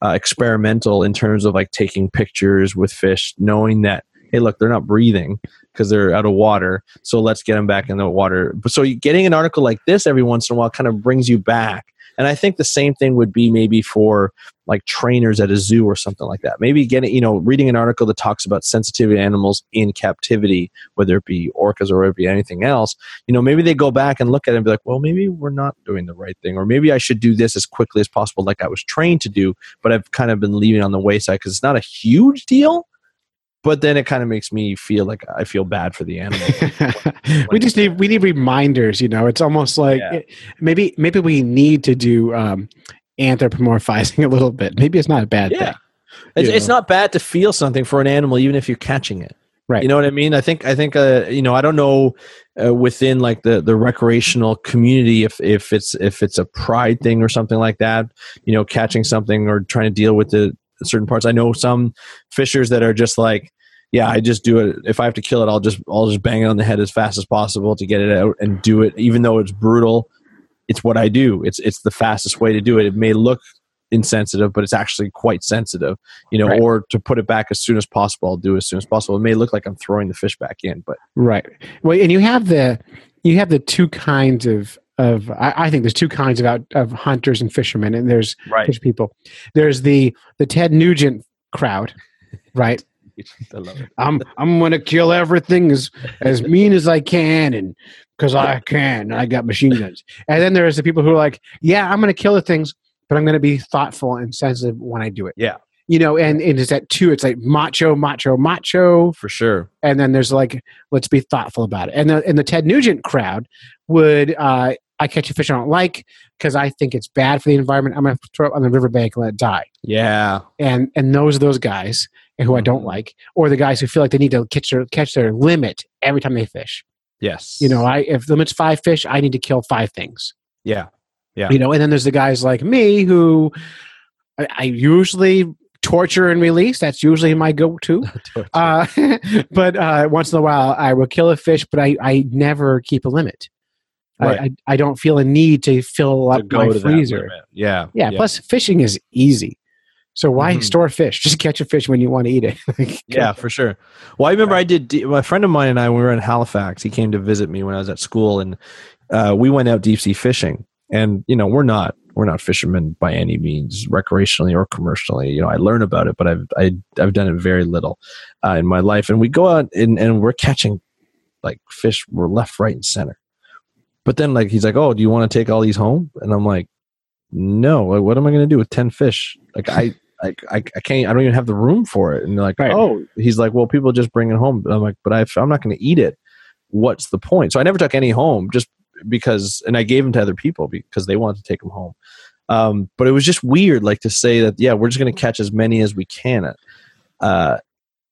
[SPEAKER 2] uh, experimental in terms of like taking pictures with fish, knowing that hey, look, they're not breathing because they're out of water. So let's get them back in the water. So getting an article like this every once in a while kind of brings you back. And I think the same thing would be maybe for like trainers at a zoo or something like that. Maybe getting, you know, reading an article that talks about sensitivity animals in captivity, whether it be orcas or it be anything else. You know, maybe they go back and look at it and be like, well, maybe we're not doing the right thing, or maybe I should do this as quickly as possible, like I was trained to do, but I've kind of been leaving on the wayside because it's not a huge deal. But then it kind of makes me feel like I feel bad for the animal.
[SPEAKER 1] we just need we need reminders. You know, it's almost like
[SPEAKER 2] Yeah.
[SPEAKER 1] it- maybe maybe we need to do um, anthropomorphizing a little bit. Maybe it's not a bad
[SPEAKER 2] Yeah.
[SPEAKER 1] thing.
[SPEAKER 2] It's, it's not bad to feel something for an animal, even if you're catching it.
[SPEAKER 1] Right.
[SPEAKER 2] You know what I mean? I think I think uh, you know I don't know uh, within like the the recreational community if if it's if it's a pride thing or something like that. You know, catching something or trying to deal with the certain parts. I know some fishers that are just like yeah, I just do it. If I have to kill it, I'll just I'll just bang it on the head as fast as possible to get it out and do it. Even though it's brutal, it's what I do. It's it's the fastest way to do it. It may look insensitive, but it's actually quite sensitive. You know,
[SPEAKER 1] Right.
[SPEAKER 2] or to put it back as soon as possible, I'll do it as soon as possible. It may look like I'm throwing the fish back in, but
[SPEAKER 1] Right. Well, and you have the you have the two kinds of of I, I think there's two kinds of out of hunters and fishermen, and there's
[SPEAKER 2] right.
[SPEAKER 1] fish people. There's the the Ted Nugent crowd, right? I'm I'm gonna kill everything as as mean as I can, and because I can, I got machine guns. And then there's the people who are like, yeah, I'm gonna kill the things, but I'm gonna be thoughtful and sensitive when I do it.
[SPEAKER 2] Yeah.
[SPEAKER 1] You know, and, and it's that two. It's like macho, macho, macho,
[SPEAKER 2] For sure.
[SPEAKER 1] and then there's like let's be thoughtful about it and the and the ted nugent crowd would uh i catch a fish i don't like because i think it's bad for the environment i'm going to throw it on the riverbank and let it die
[SPEAKER 2] Yeah.
[SPEAKER 1] and and those are those guys who i don't
[SPEAKER 2] Mhm.
[SPEAKER 1] like or the guys who feel like they need to catch their catch their limit every time they fish
[SPEAKER 2] Yes.
[SPEAKER 1] you know i if the limit's five fish i need to kill five things
[SPEAKER 2] Yeah. Yeah.
[SPEAKER 1] you know and then there's the guys like me who i, I usually torture and release that's usually my go-to uh, but uh, once in a while, I will kill a fish, but I, I never keep a limit.
[SPEAKER 2] Right.
[SPEAKER 1] I, I, I don't feel a need to fill
[SPEAKER 2] To
[SPEAKER 1] up
[SPEAKER 2] go
[SPEAKER 1] my
[SPEAKER 2] to
[SPEAKER 1] freezer.
[SPEAKER 2] limit. Yeah.
[SPEAKER 1] Yeah, Plus, fishing is easy. So why
[SPEAKER 2] Mhm.
[SPEAKER 1] store fish? Just catch a fish when you want to eat it. Like,
[SPEAKER 2] Yeah, for sure. Well, I remember I did. My friend of mine and I, when we were in Halifax, he came to visit me when I was at school, and uh, we went out deep sea fishing. And you know, we're not we're not fishermen by any means, recreationally or commercially. You know, I learn about it, but I've I, I've done it very little uh, in my life. And we go out and, and we're catching like fish. We're left, right, and center. But then, like, he's like, "Oh, do you want to take all these home?" And I'm like, "No. Like, what am I going to do with ten fish? Like, I." I, I, I can't I don't even have the room for it and they're like
[SPEAKER 1] Right.
[SPEAKER 2] oh he's like well people just bring it home But I'm like but I, I'm not going to eat it what's the point so I never took any home just because and I gave them to other people because they wanted to take them home um, but it was just weird like to say that yeah we're just going to catch as many as we can uh,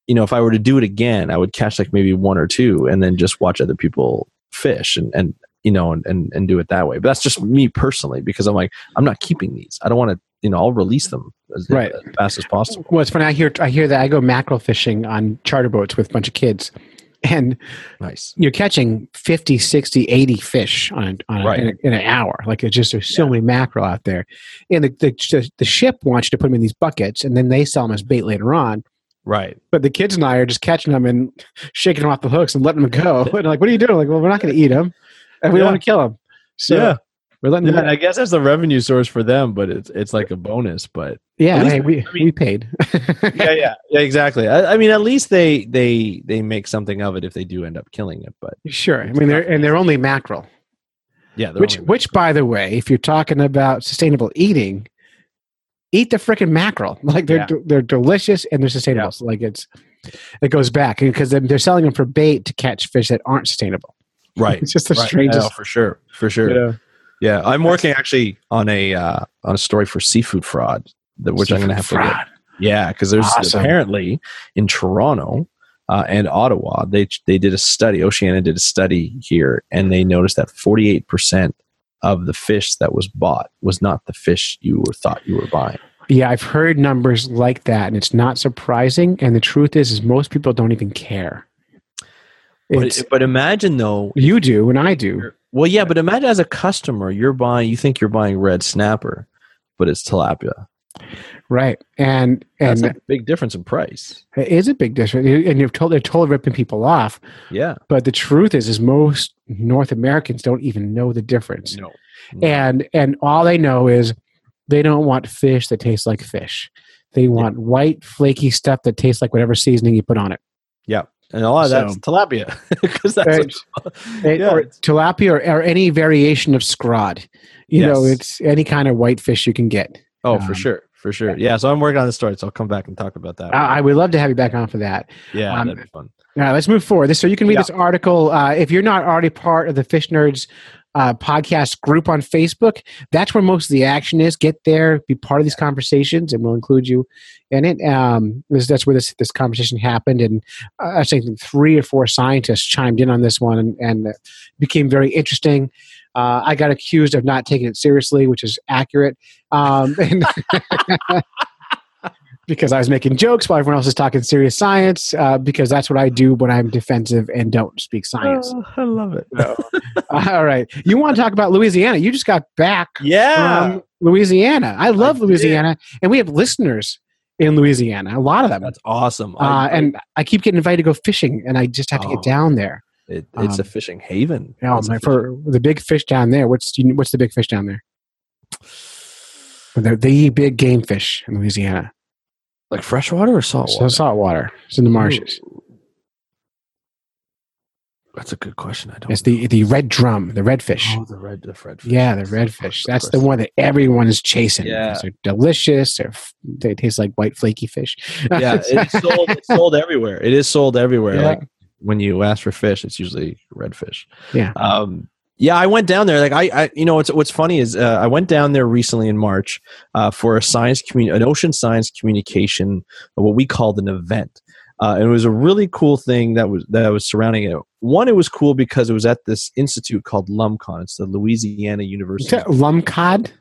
[SPEAKER 2] you know if I were to do it again I would catch like maybe one or two and then just watch other people fish and and you know and, and, and do it that way but that's just me personally because I'm like I'm not keeping these I don't want to you know I'll release them as,
[SPEAKER 1] Right.
[SPEAKER 2] as fast as possible
[SPEAKER 1] well, it's funny. I hear I hear that I go mackerel fishing on charter boats with a bunch of kids, and
[SPEAKER 2] nice
[SPEAKER 1] you're catching 50, 60, 80 fish on, on
[SPEAKER 2] Right.
[SPEAKER 1] in, a, in an hour. Like it's just there's so many mackerel out there, and the, the the ship wants you to put them in these buckets, and then they sell them as bait later on.
[SPEAKER 2] right
[SPEAKER 1] But the kids and I are just catching them and shaking them off the hooks and letting them go. And like, what are you doing? Like, well, we're not going to eat them, and we
[SPEAKER 2] Yeah.
[SPEAKER 1] want to kill them. So
[SPEAKER 2] Yeah.
[SPEAKER 1] We're letting
[SPEAKER 2] Yeah,
[SPEAKER 1] them.
[SPEAKER 2] I guess that's the revenue source for them, but it's it's like a bonus. But
[SPEAKER 1] Yeah,
[SPEAKER 2] least-
[SPEAKER 1] hey, we
[SPEAKER 2] I mean-
[SPEAKER 1] we paid.
[SPEAKER 2] yeah, yeah, yeah, exactly. I, I mean, at least they they they make something of it if they do end up killing it. But
[SPEAKER 1] Sure. I mean, they're and they're only mackerel.
[SPEAKER 2] yeah, they're
[SPEAKER 1] Which,
[SPEAKER 2] only-
[SPEAKER 1] which, by the way, if you're talking about sustainable eating, eat the freaking mackerel. Like they're
[SPEAKER 2] Yeah.
[SPEAKER 1] they're delicious and they're sustainable.
[SPEAKER 2] Yeah.
[SPEAKER 1] So like it's it goes back because they're, they're selling them for bait to catch fish that aren't sustainable.
[SPEAKER 2] right,
[SPEAKER 1] It's just the
[SPEAKER 2] right.
[SPEAKER 1] strangest.
[SPEAKER 2] For sure, for sure.
[SPEAKER 1] you know.
[SPEAKER 2] Yeah, I'm working actually on a uh, on a story for seafood fraud, that, which I'm going to have to.
[SPEAKER 1] Fraud.
[SPEAKER 2] Get. Yeah, because there's
[SPEAKER 1] Awesome.
[SPEAKER 2] apparently in Toronto uh, and Ottawa, they they did a study. Oceana did a study here, and they noticed that 48 percent of the fish that was bought was not the fish you were thought you were buying.
[SPEAKER 1] Yeah, I've heard numbers like that, and it's not surprising. And the truth is, is most people don't even care.
[SPEAKER 2] But, but imagine though,
[SPEAKER 1] you do, and I do.
[SPEAKER 2] Well, yeah, but imagine as a customer, you're buying, you think you're buying red snapper, but it's tilapia.
[SPEAKER 1] Right, and
[SPEAKER 2] That's
[SPEAKER 1] and
[SPEAKER 2] a big difference in price.
[SPEAKER 1] it is a big difference. And you've told they're totally ripping people off.
[SPEAKER 2] Yeah.
[SPEAKER 1] But the truth is, is most North Americans don't even know the difference.
[SPEAKER 2] No.
[SPEAKER 1] and and all they know is they don't want fish that tastes like fish. They want white, flaky stuff that tastes like whatever seasoning you put on it.
[SPEAKER 2] And a lot of that's
[SPEAKER 1] So-
[SPEAKER 2] tilapia because that's
[SPEAKER 1] Right. It-
[SPEAKER 2] Yeah,
[SPEAKER 1] or tilapia or, or any variation of scrod. You know, it's any kind of white fish you can get.
[SPEAKER 2] oh
[SPEAKER 1] Um,
[SPEAKER 2] for sure for sure yeah so i'm working on the story so i'll come back and talk about that
[SPEAKER 1] I, I would love to have you back on for that.
[SPEAKER 2] yeah
[SPEAKER 1] um,
[SPEAKER 2] that'd be fun
[SPEAKER 1] All right, let's move forward. So you can read
[SPEAKER 2] Yeah.
[SPEAKER 1] this article. Uh, if you're not already part of the Fish Nerds uh, podcast group on Facebook, that's where most of the action is. Get there, be part of these conversations, and we'll include you in it. Um, this, that's where this this conversation happened, and uh, I think three or four scientists chimed in on this one, and, and it became very interesting. Uh, I got accused of not taking it seriously, which is accurate. Um, and because I was making jokes while everyone else is talking serious science. Uh, because that's what I do when I'm defensive and don't speak science.
[SPEAKER 2] Oh, I love it.
[SPEAKER 1] All right, you want to talk about Louisiana? You just got back
[SPEAKER 2] Yeah.
[SPEAKER 1] from Louisiana. I love
[SPEAKER 2] did.
[SPEAKER 1] Louisiana, and we have listeners in Louisiana. A lot of them.
[SPEAKER 2] That's awesome.
[SPEAKER 1] Uh,
[SPEAKER 2] I-
[SPEAKER 1] and I keep getting invited to go fishing, and I just have to
[SPEAKER 2] Oh.
[SPEAKER 1] get down there.
[SPEAKER 2] it, it's a
[SPEAKER 1] um,
[SPEAKER 2] fishing haven.
[SPEAKER 1] Oh,
[SPEAKER 2] It's a
[SPEAKER 1] my, for the big fish down there. What's what's the big fish down there? The, the big game fish in Louisiana.
[SPEAKER 2] Like freshwater or saltwater?
[SPEAKER 1] So salt water. It's in the marshes.
[SPEAKER 2] That's a good question. I don't.
[SPEAKER 1] It's the the red drum, the redfish.
[SPEAKER 2] oh, the red, the redfish.
[SPEAKER 1] Yeah, the
[SPEAKER 2] redfish.
[SPEAKER 1] That's the one that everyone is chasing.
[SPEAKER 2] Yeah.
[SPEAKER 1] They're delicious. They're, they taste like white flaky fish.
[SPEAKER 2] yeah, it's sold. It's sold everywhere. It is sold everywhere.
[SPEAKER 1] Yeah.
[SPEAKER 2] Like when you ask for fish, it's usually redfish.
[SPEAKER 1] Yeah.
[SPEAKER 2] Um, yeah, I went down there. Like I, I you know, what's what's funny is uh, I went down there recently in March uh, for a science commun- an ocean science communication, what we called an event. Uh, and it was a really cool thing that was that was surrounding it. One, it was cool because it was at this institute called LumCon. It's the Louisiana University
[SPEAKER 1] Lumcod?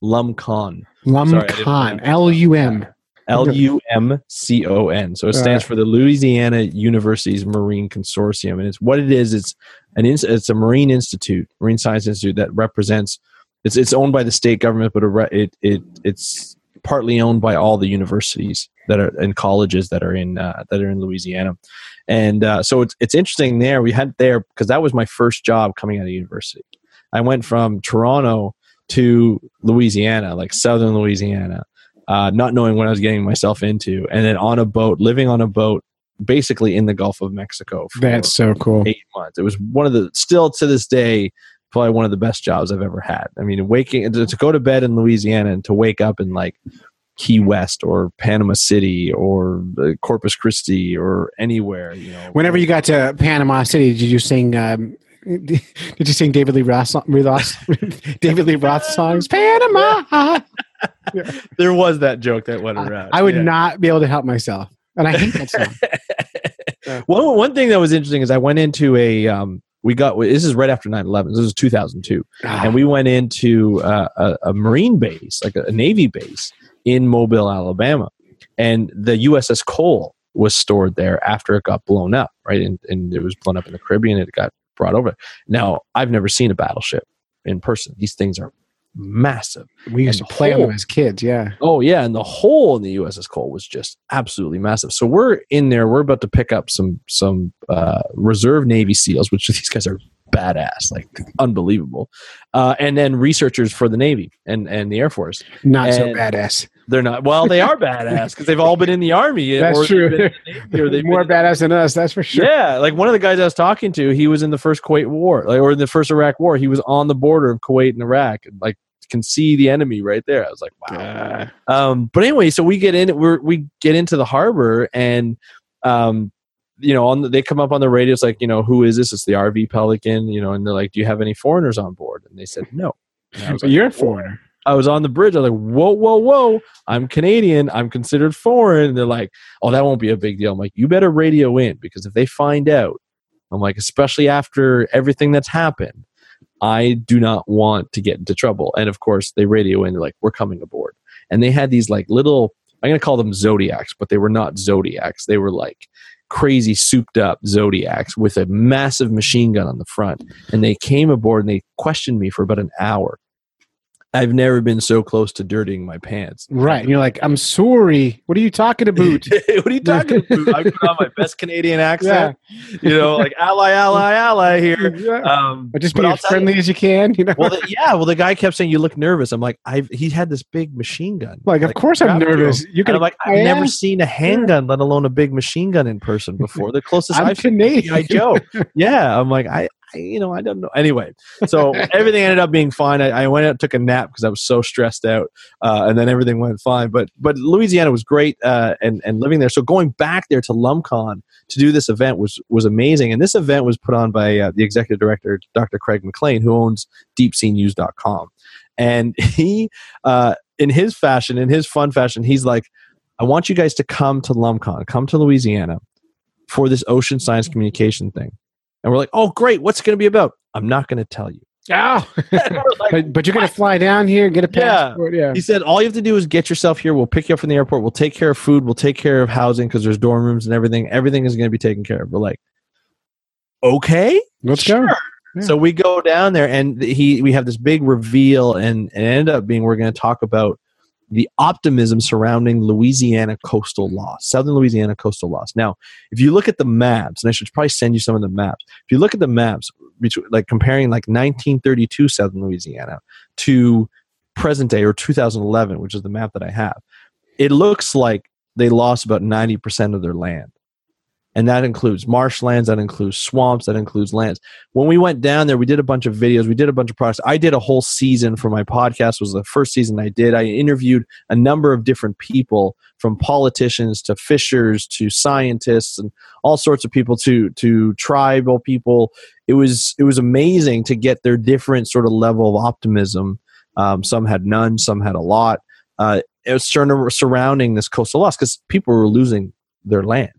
[SPEAKER 2] LumCon.
[SPEAKER 1] Lumcon. L U M.
[SPEAKER 2] L U M C O N. So it stands for the Louisiana University's Marine Consortium, and it's what it is. It's an ins- it's a marine institute, marine science institute that represents. It's it's owned by the state government, but it, it it's partly owned by all the universities that are and colleges that are in uh, that are in Louisiana, and uh, so it's it's interesting there. We had there because that was my first job coming out of university. I went from Toronto to Louisiana, like southern Louisiana, uh, not knowing what I was getting myself into, and then on a boat, living on a boat, basically in the Gulf of Mexico for
[SPEAKER 1] That's so cool.
[SPEAKER 2] eight months. It was one of the still to this day probably one of the best jobs I've ever had. I mean, waking to, to go to bed in Louisiana and to wake up in like Key West or Panama City or uh, Corpus Christi or anywhere, you know.
[SPEAKER 1] Whenever you got to Panama City, did you sing? Um, did you sing David Lee Roth David Lee Roth songs? Panama.
[SPEAKER 2] there was that joke that went around.
[SPEAKER 1] I would
[SPEAKER 2] Yeah.
[SPEAKER 1] not be able to help myself, and I hate that song. Yeah.
[SPEAKER 2] one one thing that was interesting is I went into a um, we got this is right after 9-11 this is 2002 and we went into uh, a, a marine base like a, a navy base in mobile alabama and the uss cole was stored there after it got blown up right and, and it was blown up in the caribbean it got brought over now i've never seen a battleship in person these things are massive
[SPEAKER 1] we used to
[SPEAKER 2] and
[SPEAKER 1] play on them as kids. Yeah.
[SPEAKER 2] Oh yeah, and the hole in the USS Cole was just absolutely massive. So we're in there. We're about to pick up some some uh, reserve Navy SEALs, which these guys are badass, like unbelievable. Uh, and then researchers for the Navy and and the Air Force.
[SPEAKER 1] Not so badass.
[SPEAKER 2] They're not. Well, they are badass because they've all been in the army.
[SPEAKER 1] That's
[SPEAKER 2] or they've
[SPEAKER 1] true.
[SPEAKER 2] the or they've
[SPEAKER 1] More badass than us. That's for sure.
[SPEAKER 2] Yeah, like one of the guys I was talking to, he was in the first Kuwait War, like, or in the first Iraq War. He was on the border of Kuwait and Iraq, and like can see the enemy right there. I was like, wow.
[SPEAKER 1] Uh,
[SPEAKER 2] Um, but anyway, so we get in, we're, we get into the harbor and, um, you know, on the, they come up on the radio. It's like, you know, who is this? It's the RV Pelican, you know, and they're like, do you have any foreigners on board? And they said, no. Like,
[SPEAKER 1] you're a foreigner.
[SPEAKER 2] I was on the bridge. I was like, whoa, whoa, whoa. I'm Canadian. I'm considered foreign. And they're like, oh, that won't be a big deal. I'm like, you better radio in because if they find out, I'm like, especially after everything that's happened, I do not want to get into trouble. And of course, they radio in, they're like, we're coming aboard. And they had these like little, I'm going to call them Zodiacs, but they were not Zodiacs. They were like crazy souped up Zodiacs with a massive machine gun on the front. And they came aboard and they questioned me for about an hour. I've never been so close to dirtying my pants.
[SPEAKER 1] Right. And you're like, I'm sorry. What are you talking about?
[SPEAKER 2] what are you talking about? I put on my best Canadian accent. You know, like ally, ally, ally here.
[SPEAKER 1] Yeah.
[SPEAKER 2] Um,
[SPEAKER 1] just be as
[SPEAKER 2] tell you-
[SPEAKER 1] friendly as you can, you know.
[SPEAKER 2] well, the, yeah. Well, the guy kept saying you look nervous. I'm like, I've he had this big machine gun.
[SPEAKER 1] like, of course I'm nervous. You can
[SPEAKER 2] like, I've never seen a handgun, let alone a big machine gun in person before. The closest
[SPEAKER 1] I'm
[SPEAKER 2] I've seen
[SPEAKER 1] Canadian.
[SPEAKER 2] G.I. Joe. Yeah, I'm like, I, I, you know, I don't know. Anyway, so everything ended up being fine. I, I went out, took a nap because I was so stressed out, uh, and then everything went fine. But but Louisiana was great, uh, and and living there. So going back there to LumCon to do this event was was amazing. And this event was put on by uh, the executive director, Dr. Craig McClain, who owns DeepSeaNews.com, and he, uh, in his fashion, in his fun fashion, he's like, I want you guys to come to LumCon, come to Louisiana for this ocean science communication thing. And we're like, oh, great. What's it going to be about? I'm not going to tell you.
[SPEAKER 1] Oh,
[SPEAKER 2] Like,
[SPEAKER 1] but, but you're gonna fly down here, get a
[SPEAKER 2] Yeah.
[SPEAKER 1] passport. Yeah.
[SPEAKER 2] He said, all you have to do is get yourself here. We'll pick you up from the airport. We'll take care of food. We'll take care of housing because there's dorm rooms and everything. Everything is going to be taken care of. We're like, okay.
[SPEAKER 1] Let's go.
[SPEAKER 2] Sure.
[SPEAKER 1] Yeah.
[SPEAKER 2] So we go down there and he we have this big reveal and, and it ended up being we're going to talk about the optimism surrounding Louisiana coastal loss, southern Louisiana coastal loss. Now, if you look at the maps, and I should probably send you some of the maps. If you look at the maps, like comparing like 1932 southern Louisiana to present day or 2011, which is the map that I have, it looks like they lost about 90% of their land. And that includes marshlands, that includes swamps, that includes lands. When we went down there, we did a bunch of videos, we did a bunch of products. I did a whole season for my podcast. Was the first season I did. I interviewed a number of different people, from politicians to fishers to scientists and all sorts of people to to tribal people. It was it was amazing to get their different sort of level of optimism. Um, some had none, some had a lot. Uh, it was sur- surrounding this coastal loss because people were losing their land.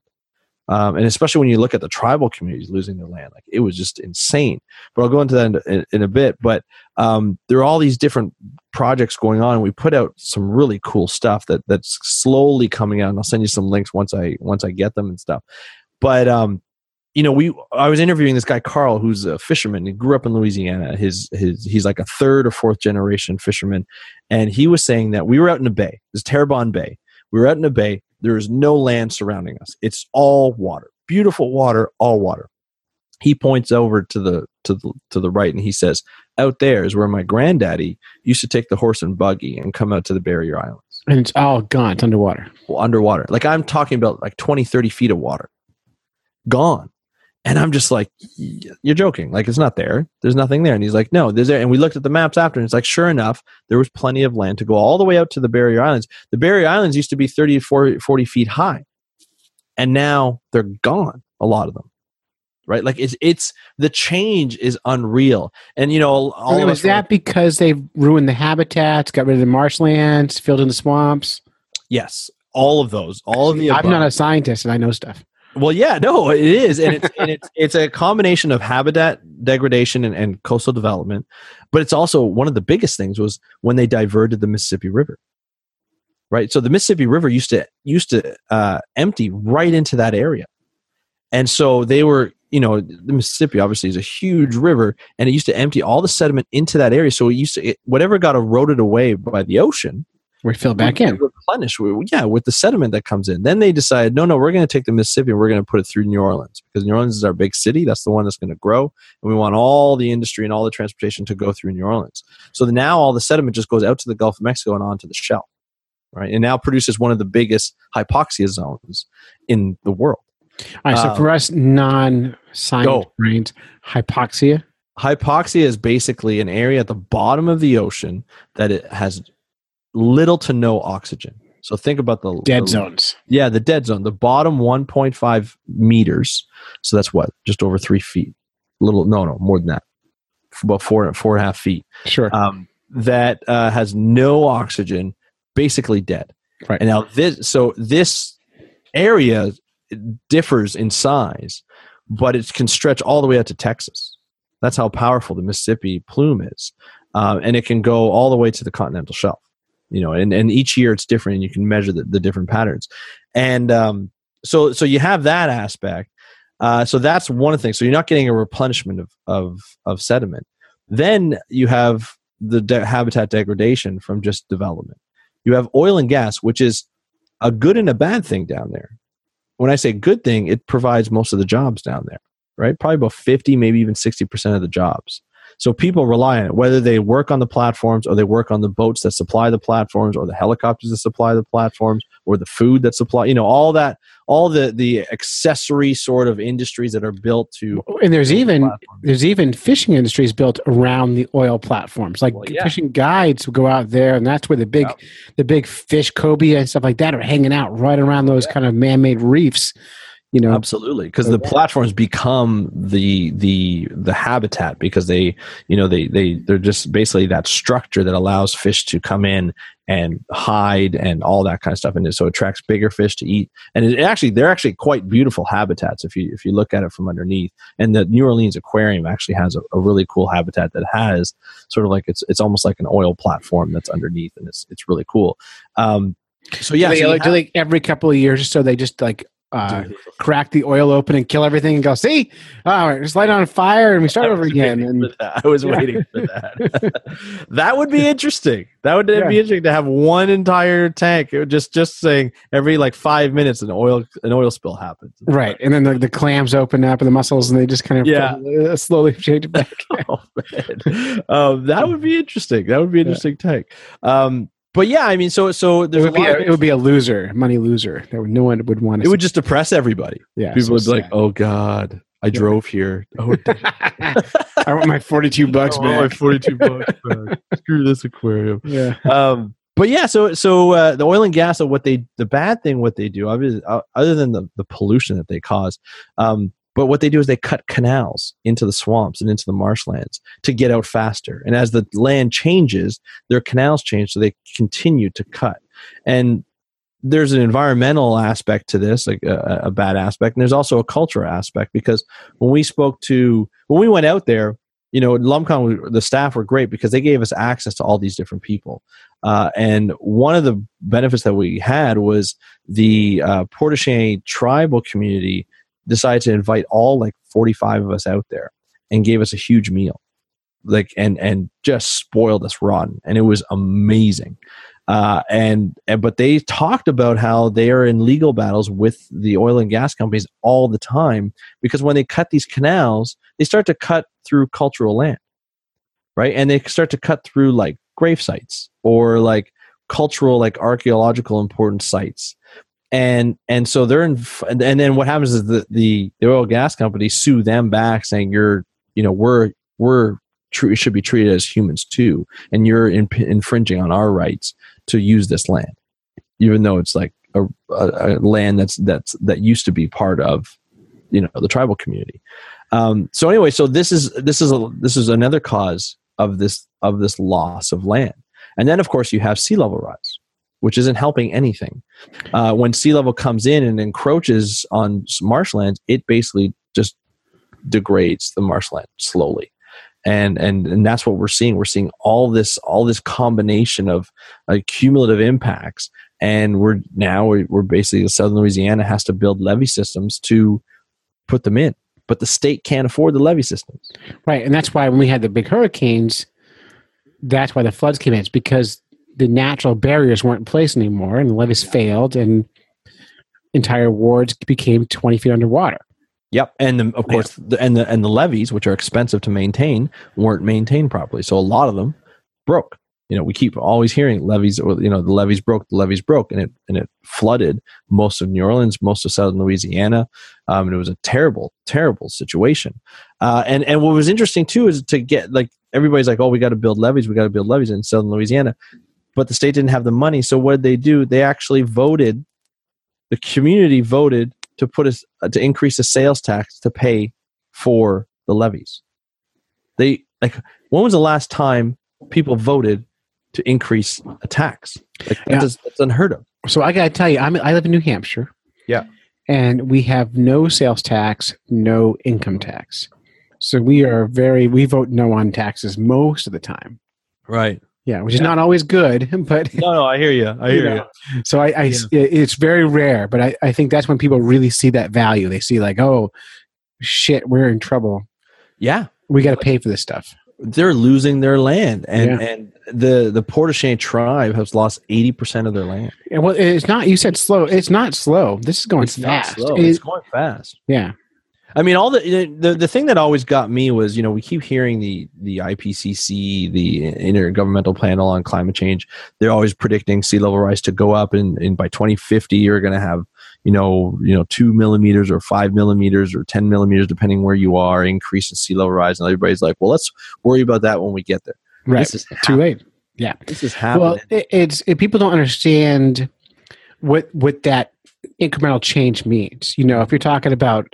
[SPEAKER 2] Um, and especially when you look at the tribal communities losing their land, like it was just insane. But I'll go into that in, in, in a bit. But um, there are all these different projects going on, and we put out some really cool stuff that that's slowly coming out. And I'll send you some links once I once I get them and stuff. But um, you know, we I was interviewing this guy Carl, who's a fisherman. He grew up in Louisiana. His his he's like a third or fourth generation fisherman, and he was saying that we were out in a bay, this Terrebonne Bay. We were out in a bay. There is no land surrounding us. It's all water, beautiful water, all water. He points over to the to the to the right, and he says, "Out there is where my granddaddy used to take the horse and buggy and come out to the barrier islands,
[SPEAKER 1] And it's all gone. It's underwater.
[SPEAKER 2] well, underwater. Like I'm talking about, like 20, 30 feet of water, gone." And I'm just like, "You're joking? Like it's not there. There's nothing there." And he's like, "No, there's there." And we looked at the maps after, and it's like, sure enough, there was plenty of land to go all the way out to the barrier islands. The barrier islands used to be 30 to 40, 40 feet high, and now they're gone. A lot of them, right? Like it's it's the change is unreal. And you know, all of
[SPEAKER 1] was that because they've ruined the habitats, got rid of the marshlands, filled in the swamps?
[SPEAKER 2] Yes, all of those, all of the.
[SPEAKER 1] I'm not a scientist and I know stuff.
[SPEAKER 2] Well, yeah, no, it is, and it's and it's it's a combination of habitat degradation and, and coastal development, but it's also one of the biggest things was when they diverted the Mississippi River. Right, so the Mississippi River used to used to uh, empty right into that area, and so they were, you know, the Mississippi obviously is a huge river, and it used to empty all the sediment into that area. So it used to it, whatever got eroded away by the ocean
[SPEAKER 1] We're filled back
[SPEAKER 2] would
[SPEAKER 1] in.
[SPEAKER 2] replenish with- Yeah, with the sediment that comes in. Then they decided, no, no, we're going to take the Mississippi and we're going to put it through New Orleans because New Orleans is our big city. That's the one that's going to grow, and we want all the industry and all the transportation to go through New Orleans. So now all the sediment just goes out to the Gulf of Mexico and onto the shelf, right? And now produces one of the biggest hypoxia zones in the world.
[SPEAKER 1] All right, so
[SPEAKER 2] Um,
[SPEAKER 1] for us non-science brains, hypoxia.
[SPEAKER 2] Hypoxia is basically an area at the bottom of the ocean that it has little to no oxygen. So think about the
[SPEAKER 1] Dead
[SPEAKER 2] the-
[SPEAKER 1] zones.
[SPEAKER 2] Yeah, the dead zone, the bottom 1.5 meters. So that's what, just over three feet. Little, no, no, more than that. About four, and four and a half feet.
[SPEAKER 1] Sure.
[SPEAKER 2] Um, that uh, has no oxygen, basically dead.
[SPEAKER 1] Right.
[SPEAKER 2] And now this, so this area differs in size, but it can stretch all the way out to Texas. That's how powerful the Mississippi plume is, um, and it can go all the way to the continental shelf. You know, and, and each year it's different, and you can measure the, the different patterns. And um, so, so you have that aspect. Uh, so that's one thing. So you're not getting a replenishment of of, of sediment. Then you have the de- habitat degradation from just development. You have oil and gas, which is a good and a bad thing down there. When I say good thing, it provides most of the jobs down there, right? Probably about 50, maybe even 60% of the jobs. So people rely on it, whether they work on the platforms or they work on the boats that supply the platforms or the helicopters that supply the platforms or the food that supply, you know, all that, all the, the accessory sort of industries that are built to.
[SPEAKER 1] and there's even
[SPEAKER 2] platforms.
[SPEAKER 1] there's even fishing industries built around the oil platforms. Like
[SPEAKER 2] Well, yeah.
[SPEAKER 1] fishing guides will go out there, and that's where the big the big fish cobia and stuff like that are hanging out right around those kind of man-made reefs. You know,
[SPEAKER 2] absolutely because
[SPEAKER 1] So
[SPEAKER 2] the platforms become the the the habitat because they you know they they they're just basically that structure that allows fish to come in and hide and all that kind of stuff and it so it attracts bigger fish to eat. And it actually they're actually quite beautiful habitats if you if you look at it from underneath. And the new orleans aquarium actually has a, a really cool habitat that has sort of like it's it's almost like an oil platform that's underneath and it's it's really cool. Um so yeah
[SPEAKER 1] do they,
[SPEAKER 2] so
[SPEAKER 1] like, do they every couple of years or so they just like uh, crack the oil open and kill everything and go, see, oh, just light on fire and we start over again. And.
[SPEAKER 2] I was
[SPEAKER 1] Yeah.
[SPEAKER 2] waiting for that. that would be interesting. That would
[SPEAKER 1] Yeah.
[SPEAKER 2] be interesting to have one entire tank. It would just just saying every like five minutes an oil an oil spill happens.
[SPEAKER 1] right, and then the, the clams open up and the mussels, and they just kind of
[SPEAKER 2] Yeah.
[SPEAKER 1] uh, slowly change back.
[SPEAKER 2] oh man, um, that would be interesting. That would be an
[SPEAKER 1] Yeah.
[SPEAKER 2] interesting take. Um, but yeah, I mean, so so
[SPEAKER 1] It
[SPEAKER 2] there's a
[SPEAKER 1] would be a,
[SPEAKER 2] of-
[SPEAKER 1] it would be a loser, money loser. That would, no one would want to.
[SPEAKER 2] it would just depress everybody.
[SPEAKER 1] yeah,
[SPEAKER 2] People
[SPEAKER 1] so
[SPEAKER 2] would be like, "Oh God, I drove here. Oh,
[SPEAKER 1] I want my forty-two bucks
[SPEAKER 2] I want my forty-two bucks back. Screw this aquarium."
[SPEAKER 1] Yeah,
[SPEAKER 2] um, but yeah, so so uh, the oil and gas, of what they the bad thing, what they do, obviously, uh, other than the, the pollution that they cause, um, but what they do is they cut canals into the swamps and into the marshlands to get out faster. And as the land changes, their canals change, so they continue to cut. And there's an environmental aspect to this, like a, a bad aspect, and there's also a cultural aspect because when we spoke to when we went out there, you know, Lumcon, the staff were great because they gave us access to all these different people. Uh, and one of the benefits that we had was the uh, Pointe-au-Chien tribal community decided to invite all like 45 of us out there and gave us a huge meal. Like and and just spoiled us rotten and it was amazing. Uh, and, and but they talked about how they are in legal battles with the oil and gas companies all the time because when they cut these canals they start to cut through cultural land right? And they start to cut through like grave sites or like cultural like archaeological important sites and and so they're in and then what happens is the the, the oil gas companies sue them back saying you're you know we're we're tr- should be treated as humans too. And you're in, infringing on our rights to use this land even though it's like a, a, a land that's that's that used to be part of you know the tribal community. Um, so anyway so this is this is a this is another cause of this of this loss of land. And then of course you have sea level rise which isn't helping anything. Uh, when sea level comes in and encroaches on marshlands it basically just degrades the marshland slowly. And and and that's what we're seeing. We're seeing all this all this combination of uh, cumulative impacts. And we're now we're, we're basically southern louisiana has to build levee systems to put them in but the state can't afford the levee systems.
[SPEAKER 1] Right, and that's why when we had the big hurricanes, that's why the floods came in. It's because the natural barriers weren't in place anymore, and the levees failed, and entire wards became twenty feet underwater.
[SPEAKER 2] Yep, and the, of course, the, and the and the levees, which are expensive to maintain, weren't maintained properly. So a lot of them broke. You know, we keep always hearing levees. You know, the levees broke, the levees broke, and it and it flooded most of New Orleans, most of southern Louisiana, um, and it was a terrible, terrible situation. Uh, and and what was interesting too is to get like everybody's like, oh, we got to build levees, we got to build levees in southern Louisiana, but the state didn't have the money. So what did they do? They actually voted. The community voted to put us uh, to increase the sales tax to pay for the levies. They like when was the last time people voted to increase a tax? Like
[SPEAKER 1] Yeah.
[SPEAKER 2] that's, that's unheard of.
[SPEAKER 1] So I got to tell you, I'm, I live in New Hampshire.
[SPEAKER 2] Yeah.
[SPEAKER 1] And we have no sales tax, no income tax. So we are very, we vote no on taxes most of the time.
[SPEAKER 2] Right.
[SPEAKER 1] Yeah, which is
[SPEAKER 2] Yeah.
[SPEAKER 1] not always good, but
[SPEAKER 2] No, no, I hear you. I
[SPEAKER 1] You
[SPEAKER 2] hear
[SPEAKER 1] know. so I, I it's very rare, but I, I think that's when people really see that value. They see like, oh, shit, we're in trouble.
[SPEAKER 2] Yeah.
[SPEAKER 1] We got to pay for this stuff.
[SPEAKER 2] They're losing their land, and
[SPEAKER 1] Yeah.
[SPEAKER 2] and the the Pointe-au-Chien tribe has lost eighty percent of their land.
[SPEAKER 1] And well, it's not. You said slow. It's not slow. This is going
[SPEAKER 2] It's not
[SPEAKER 1] fast.
[SPEAKER 2] slow.
[SPEAKER 1] It-
[SPEAKER 2] It's going fast.
[SPEAKER 1] yeah.
[SPEAKER 2] I mean, all the, the the thing that always got me was, you know, we keep hearing the the IPCC, the Intergovernmental Panel on Climate Change. They're always predicting sea level rise to go up, and, and by 2050, you're going to have, you know, you know, two millimeters or five millimeters or 10 millimeters, depending where you are, increase in sea level rise. And everybody's like, well, let's worry about that when we get there.
[SPEAKER 1] Right.
[SPEAKER 2] This is
[SPEAKER 1] Too late. Yeah.
[SPEAKER 2] This is happening.
[SPEAKER 1] Well, it, it's it, people don't understand what what that incremental change means. You know, if you're talking about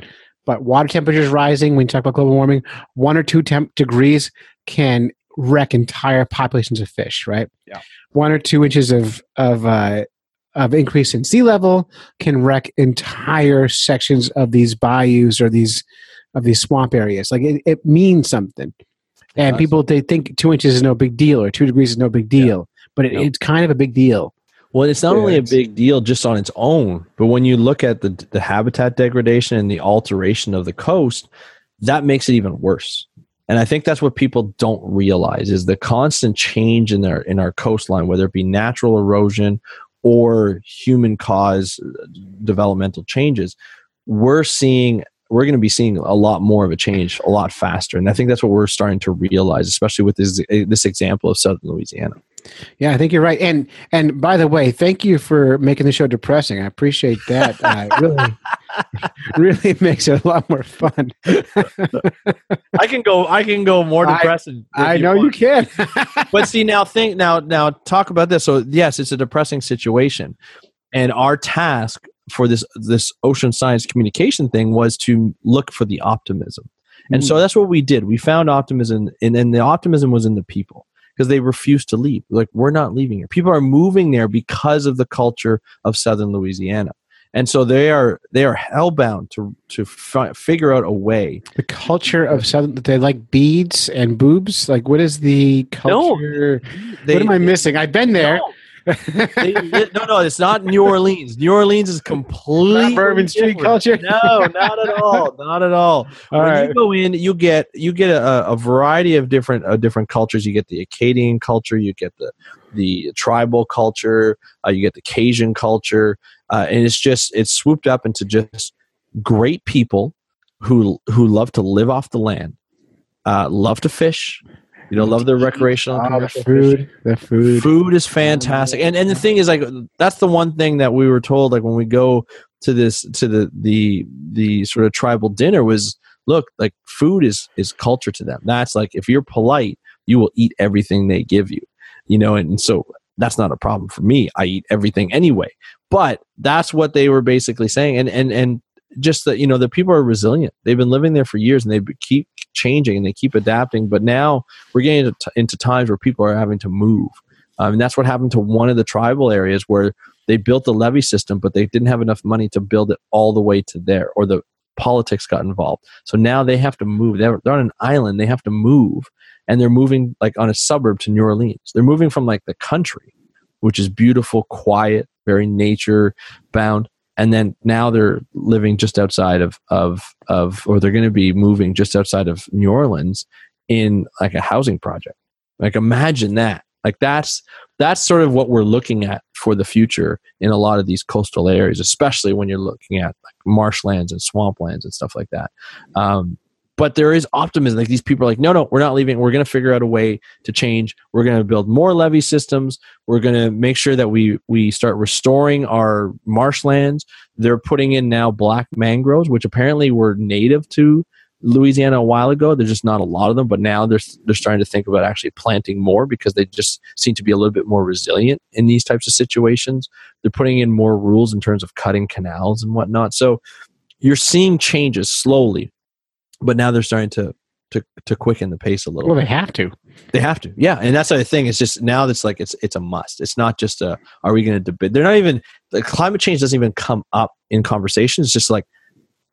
[SPEAKER 1] but water temperatures rising when you talk about global warming, one or two temp degrees can wreck entire populations of fish, right?
[SPEAKER 2] Yeah.
[SPEAKER 1] One or two inches of of uh, of increase in sea level can wreck entire sections of these bayous or these of these swamp areas. Like it, it means something. And
[SPEAKER 2] does.
[SPEAKER 1] people they think two inches is no big deal or two degrees is no big deal, but it, it's kind of a big deal.
[SPEAKER 2] Well, it's not
[SPEAKER 1] Yeah,
[SPEAKER 2] only a big deal just on its own, but when you look at the the habitat degradation and the alteration of the coast, that makes it even worse. And I think that's what people don't realize is the constant change in our in our coastline, whether it be natural erosion or human cause uh, developmental changes. We're seeing we're going to be seeing a lot more of a change a lot faster, and I think that's what we're starting to realize, especially with this this example of Southern Louisiana.
[SPEAKER 1] Yeah, I think you're right. And and by the way, thank you for making the show depressing. I appreciate that. Uh, really, really makes it a lot more fun.
[SPEAKER 2] I can go. I can go more depressing.
[SPEAKER 1] I know you
[SPEAKER 2] want.
[SPEAKER 1] can.
[SPEAKER 2] but see now think now now talk about this so yes it's a depressing situation and our task for this this ocean science communication thing was to look for the optimism and
[SPEAKER 1] Mm.
[SPEAKER 2] so that's what we did we found optimism and then the optimism was in the people because they refuse to leave like we're not leaving here people are moving there because of the culture of southern louisiana and so they are they are hellbound to to fi- figure out a way
[SPEAKER 1] the culture of southern they like beads and boobs. Like what is the culture?
[SPEAKER 2] they,
[SPEAKER 1] what am I missing? I've been there.
[SPEAKER 2] They no, no, it's not New Orleans. New Orleans is completely
[SPEAKER 1] Not Bourbon Street culture?
[SPEAKER 2] No, not at all. Not at all.
[SPEAKER 1] All
[SPEAKER 2] when
[SPEAKER 1] right.
[SPEAKER 2] you go in, you get you get a, a variety of different uh, different cultures. You get the Acadian culture, you get the the tribal culture, uh, you get the Cajun culture, uh, and it's just it's swooped up into just great people who who love to live off the land, uh, love to fish, you know, love their recreational
[SPEAKER 1] Oh, the food, the food.
[SPEAKER 2] food is fantastic. And and the thing is like that's the one thing that we were told like when we go to this to the the the sort of tribal dinner was look like food is is culture to them. That's like if you're polite you will eat everything they give you you know and, so that's not a problem for me. I eat everything anyway. But that's what they were basically saying. And and and just that you know the people are resilient. They've been living there for years and they keep changing and they keep adapting but now we're getting into, into times where people are having to move. Um, and that's what happened to one of the tribal areas where they built the levee system but they didn't have enough money to build it all the way to there or the politics got involved. So now they have to move. They're, they're on an island. They have to move and they're moving like on a suburb to new orleans. They're moving from like the country which is beautiful quiet very nature bound and then now they're living just outside of of of or they're going to be moving just outside of new orleans in like a housing project. Like imagine that. Like that's that's sort of what we're looking at for the future in a lot of these coastal areas especially when you're looking at like marshlands and swamplands and stuff like that. Um, but there is optimism like these people are like no no we're not leaving we're going to figure out a way to change we're going to build more levee systems we're going to make sure that we we start restoring our marshlands they're putting in now black mangroves which apparently were native to Louisiana a while ago. There's just not a lot of them, but now they're they're starting to think about actually planting more because they just seem to be a little bit more resilient in these types of situations. They're putting in more rules in terms of cutting canals and whatnot. So you're seeing changes slowly, but now they're starting to to to quicken the pace a little.
[SPEAKER 1] Well, they have to.
[SPEAKER 2] They have to, yeah, and that's the other thing. It's just now that's like it's it's a must. It's not just a are we going to debate? They're not even the climate change doesn't even come up in conversation. It's just like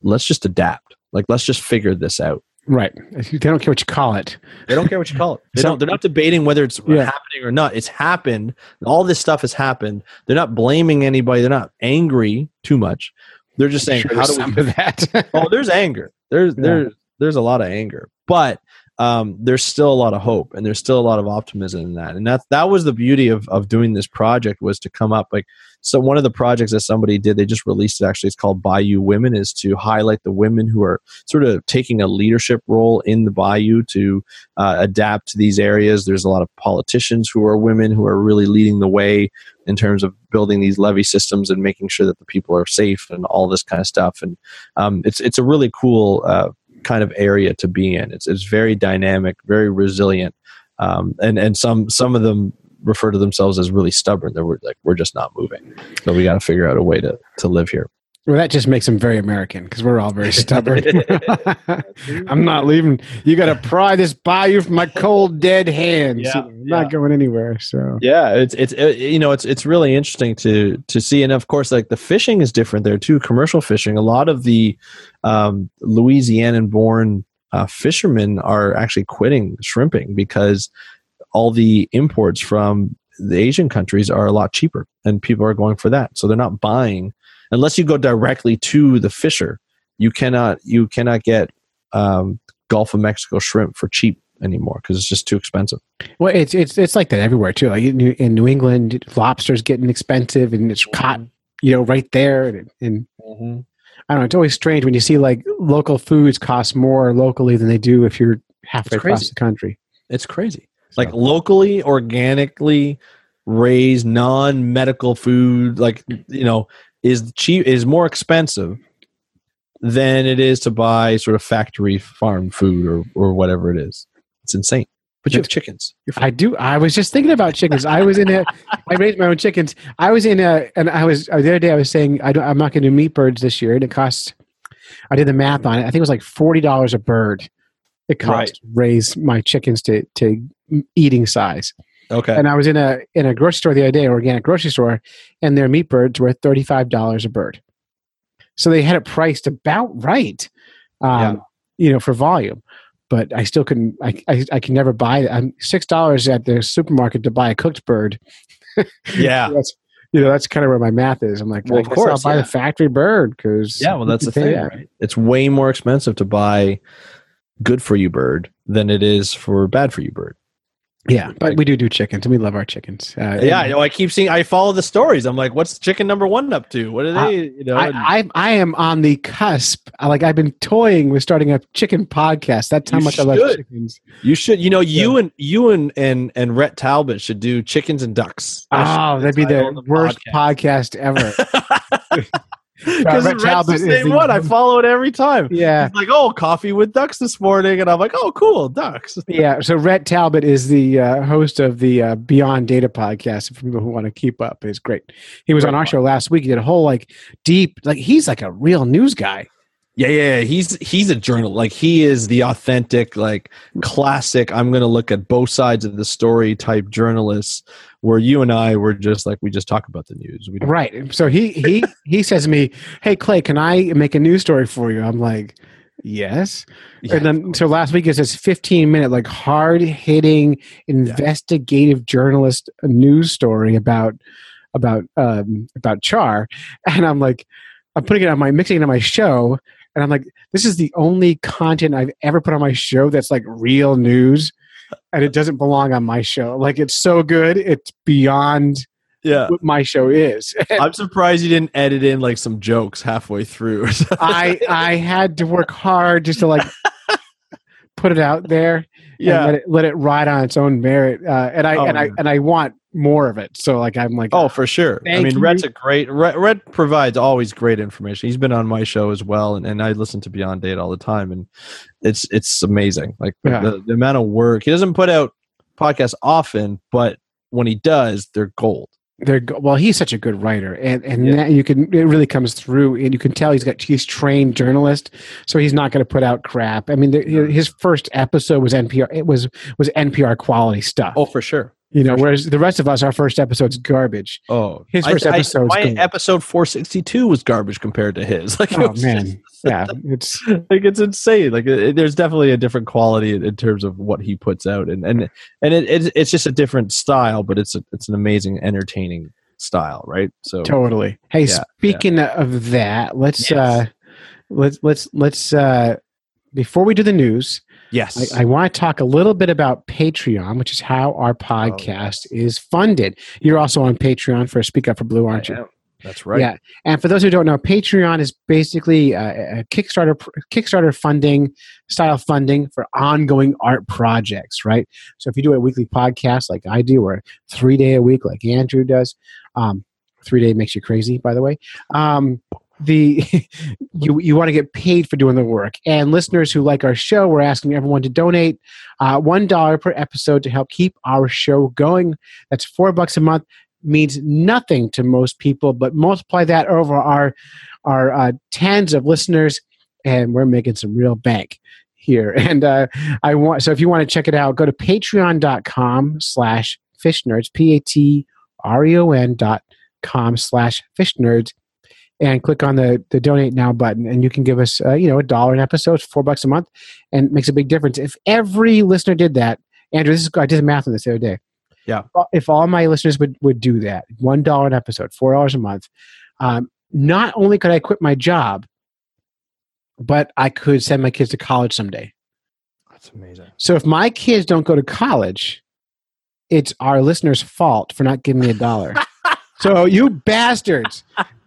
[SPEAKER 2] let's just adapt. Like let's just figure this out.
[SPEAKER 1] Right. They don't care what you call it.
[SPEAKER 2] They don't care what you call it. They
[SPEAKER 1] So-
[SPEAKER 2] don't. They're not debating whether it's
[SPEAKER 1] Yeah.
[SPEAKER 2] happening or not. It's happened. All this stuff has happened. They're not blaming anybody. They're not angry too much. They're just saying,
[SPEAKER 1] Sure,
[SPEAKER 2] how do we
[SPEAKER 1] of that?
[SPEAKER 2] oh, there's anger. There's
[SPEAKER 1] Yeah.
[SPEAKER 2] there's there's a lot of anger, but um, there's still a lot of hope and there's still a lot of optimism in that. And that that was the beauty of of doing this project was to come up like so. One of the projects that somebody did, they just released it. Actually, it's called Bayou Women, is to highlight the women who are sort of taking a leadership role in the Bayou to uh, adapt to these areas. There's a lot of politicians who are women who are really leading the way in terms of building these levee systems and making sure that the people are safe and all this kind of stuff. And um, it's it's a really cool uh, kind of area to be in. It's it's very dynamic, very resilient, um, and and some some of them refer to themselves as really stubborn. They're like we're just not moving. So we got to figure out a way to to live here.
[SPEAKER 1] Well, that just makes them very American because we're all very stubborn. I'm not leaving. You got to pry this bayou from my cold, dead hands.
[SPEAKER 2] Yeah,
[SPEAKER 1] I'm not going anywhere. So
[SPEAKER 2] Yeah, it's it's it, you know it's it's really interesting to to see, and of course, like the fishing is different there too. Commercial fishing, a lot of the um, Louisianan-born uh, fishermen are actually quitting shrimping because all the imports from the Asian countries are a lot cheaper, and people are going for that. So they're not buying unless you go directly to the fisher. You cannot you cannot get um, Gulf of Mexico shrimp for cheap anymore because it's just too expensive.
[SPEAKER 1] well, it's it's it's like that everywhere too. Like in New, in New England, lobster's getting expensive, and it's caught you know right there. And, and I don't know. It's always strange when you see like local foods cost more locally than they do if you're halfway across the country.
[SPEAKER 2] It's crazy. Like locally, organically raised, non-medical food, like you know, is cheap is more expensive than it is to buy sort of factory farm food or or whatever it is. It's insane. But you have chickens.
[SPEAKER 1] I do. I was just thinking about chickens. I was in a. I raised my own chickens. I was in a, and I was the other day. I was saying I don't, I'm not going to do meat birds this year, and it costs. I did the math on it. I think it was like forty dollars a bird. It cost
[SPEAKER 2] Right.
[SPEAKER 1] to raise my chickens to to eating size.
[SPEAKER 2] Okay.
[SPEAKER 1] And I was in a in a grocery store the other day, organic grocery store, and their meat birds were thirty five dollars a bird. So they had it priced about right, um,
[SPEAKER 2] Yeah.
[SPEAKER 1] you know, for volume. But I still couldn't. I I, I can never buy. I'm six dollars at the supermarket to buy a cooked bird.
[SPEAKER 2] yeah.
[SPEAKER 1] That's you know that's kind of where my math is. I'm like,
[SPEAKER 2] Well,
[SPEAKER 1] I
[SPEAKER 2] of course,
[SPEAKER 1] I'll buy
[SPEAKER 2] yeah.
[SPEAKER 1] the factory bird because
[SPEAKER 2] Yeah, well that's the thing, right? It's way more expensive to buy good for you bird than it is for bad for you bird.
[SPEAKER 1] Yeah, but we do do chickens, and we love our chickens. Uh,
[SPEAKER 2] Yeah, I
[SPEAKER 1] and
[SPEAKER 2] know. I keep seeing. I follow the stories. I'm like, what's chicken number one up to? What are they? You know,
[SPEAKER 1] I, I I am on the cusp. Like I've been toying with starting a chicken podcast. That's how
[SPEAKER 2] You
[SPEAKER 1] much I love chickens.
[SPEAKER 2] you should. You know, you and you and and and Rhett Talbot should do chickens and ducks. That should
[SPEAKER 1] Oh, that'd be the
[SPEAKER 2] of
[SPEAKER 1] worst podcast ever.
[SPEAKER 2] Because
[SPEAKER 1] Rhett Talbot
[SPEAKER 2] the same
[SPEAKER 1] the-
[SPEAKER 2] one. I follow it every time.
[SPEAKER 1] yeah,
[SPEAKER 2] He's like, oh, coffee with ducks this morning, and I'm like, oh, cool, ducks.
[SPEAKER 1] yeah. So Rhett Talbot is the uh, host of the uh, Beyond Data podcast. For people who want to keep up, is great. He was on our show last week. He did a whole like deep, like he's like a real news guy.
[SPEAKER 2] Yeah, yeah, yeah. He's he's a journal. Like he is the authentic, like classic. I'm gonna look at both sides of the story type journalist. Where you and I were just like we just talk about the news. We
[SPEAKER 1] Right. So he he he says to me, "Hey Clay, can I make a news story for you?" I'm like, "Yes."
[SPEAKER 2] Yeah.
[SPEAKER 1] And then so last week it says 15 minute like hard hitting investigative journalist news story about about um about Char, and I'm like, I'm putting it on my mixing it on my show, and I'm like, this is the only content I've ever put on my show that's like real news. And it doesn't belong on my show. Like it's so good, it's beyond
[SPEAKER 2] yeah.
[SPEAKER 1] what my show is.
[SPEAKER 2] I'm surprised you didn't edit in like some jokes halfway through.
[SPEAKER 1] I I had to work hard just to like put it out there. and
[SPEAKER 2] yeah.
[SPEAKER 1] let it let it ride on its own merit. Uh, and I
[SPEAKER 2] Oh,
[SPEAKER 1] and I and I want more of it. So like I'm like
[SPEAKER 2] Oh, for sure. I mean,
[SPEAKER 1] you.
[SPEAKER 2] A great. Rhett, Rhett provides always great information. He's been on my show as well, and, and I listen to Beyond Data all the time, and it's it's amazing. Like
[SPEAKER 1] Yeah.
[SPEAKER 2] the, the amount of work he doesn't put out podcasts often, but when he does, they're gold.
[SPEAKER 1] they're go- well. He's such a good writer, and and
[SPEAKER 2] Yeah.
[SPEAKER 1] that you can it really comes through, and you can tell he's got he's trained journalist, so he's not going to put out crap. I mean, the, his first episode was NPR. It was was NPR quality stuff.
[SPEAKER 2] Oh, for sure.
[SPEAKER 1] You know, whereas the rest of us, our first episode's garbage.
[SPEAKER 2] Oh,
[SPEAKER 1] His first
[SPEAKER 2] I-
[SPEAKER 1] episode's
[SPEAKER 2] my
[SPEAKER 1] good.
[SPEAKER 2] episode 462 was garbage compared to his. Like,
[SPEAKER 1] Oh man,
[SPEAKER 2] just-
[SPEAKER 1] yeah, it's
[SPEAKER 2] like it's insane. Like it, there's definitely a different quality in, in terms of what he puts out, and and and it, it's it's just a different style, but it's a, it's an amazing, entertaining style, right? So
[SPEAKER 1] Totally. Hey,
[SPEAKER 2] Yeah,
[SPEAKER 1] speaking of that, let's
[SPEAKER 2] Yes.
[SPEAKER 1] uh let's let's let's uh before we do the news,
[SPEAKER 2] yes,
[SPEAKER 1] I, I want to talk a little bit about Patreon, which is how our
[SPEAKER 2] Oh,
[SPEAKER 1] podcast is funded. You're also on Patreon for Speak Up for Blue, aren't you?
[SPEAKER 2] That's right.
[SPEAKER 1] Yeah. And for those who don't know, Patreon is basically a, a Kickstarter Kickstarter funding style funding for ongoing art projects, right? So if you do a weekly podcast like I do, or three day a week like Andrew does, um, three day makes you crazy, by the way. Um, the you you want to get paid for doing the work. And listeners who like our show, we're asking everyone to donate uh, one dollar per episode to help keep our show going. That's four bucks a month. Means nothing to most people, but multiply that over our our uh, tens of listeners, and we're making some real bank here. And uh, I want so if you want to check it out, go to patreon.com slash fish nerds, P A T R E O N dot com slash fish nerds and click on the, the donate now button and you can give us uh, you know a dollar an episode four bucks a month and it makes a big difference if every listener did that andrew this is i did the math on this the other day
[SPEAKER 2] Yeah.
[SPEAKER 1] if all my listeners would, would do that one dollar an episode four dollars a month um, not only could i quit my job but i could send my kids to college someday
[SPEAKER 2] That's amazing.
[SPEAKER 1] so if my kids don't go to college it's our listeners fault for not giving me a dollar so you bastards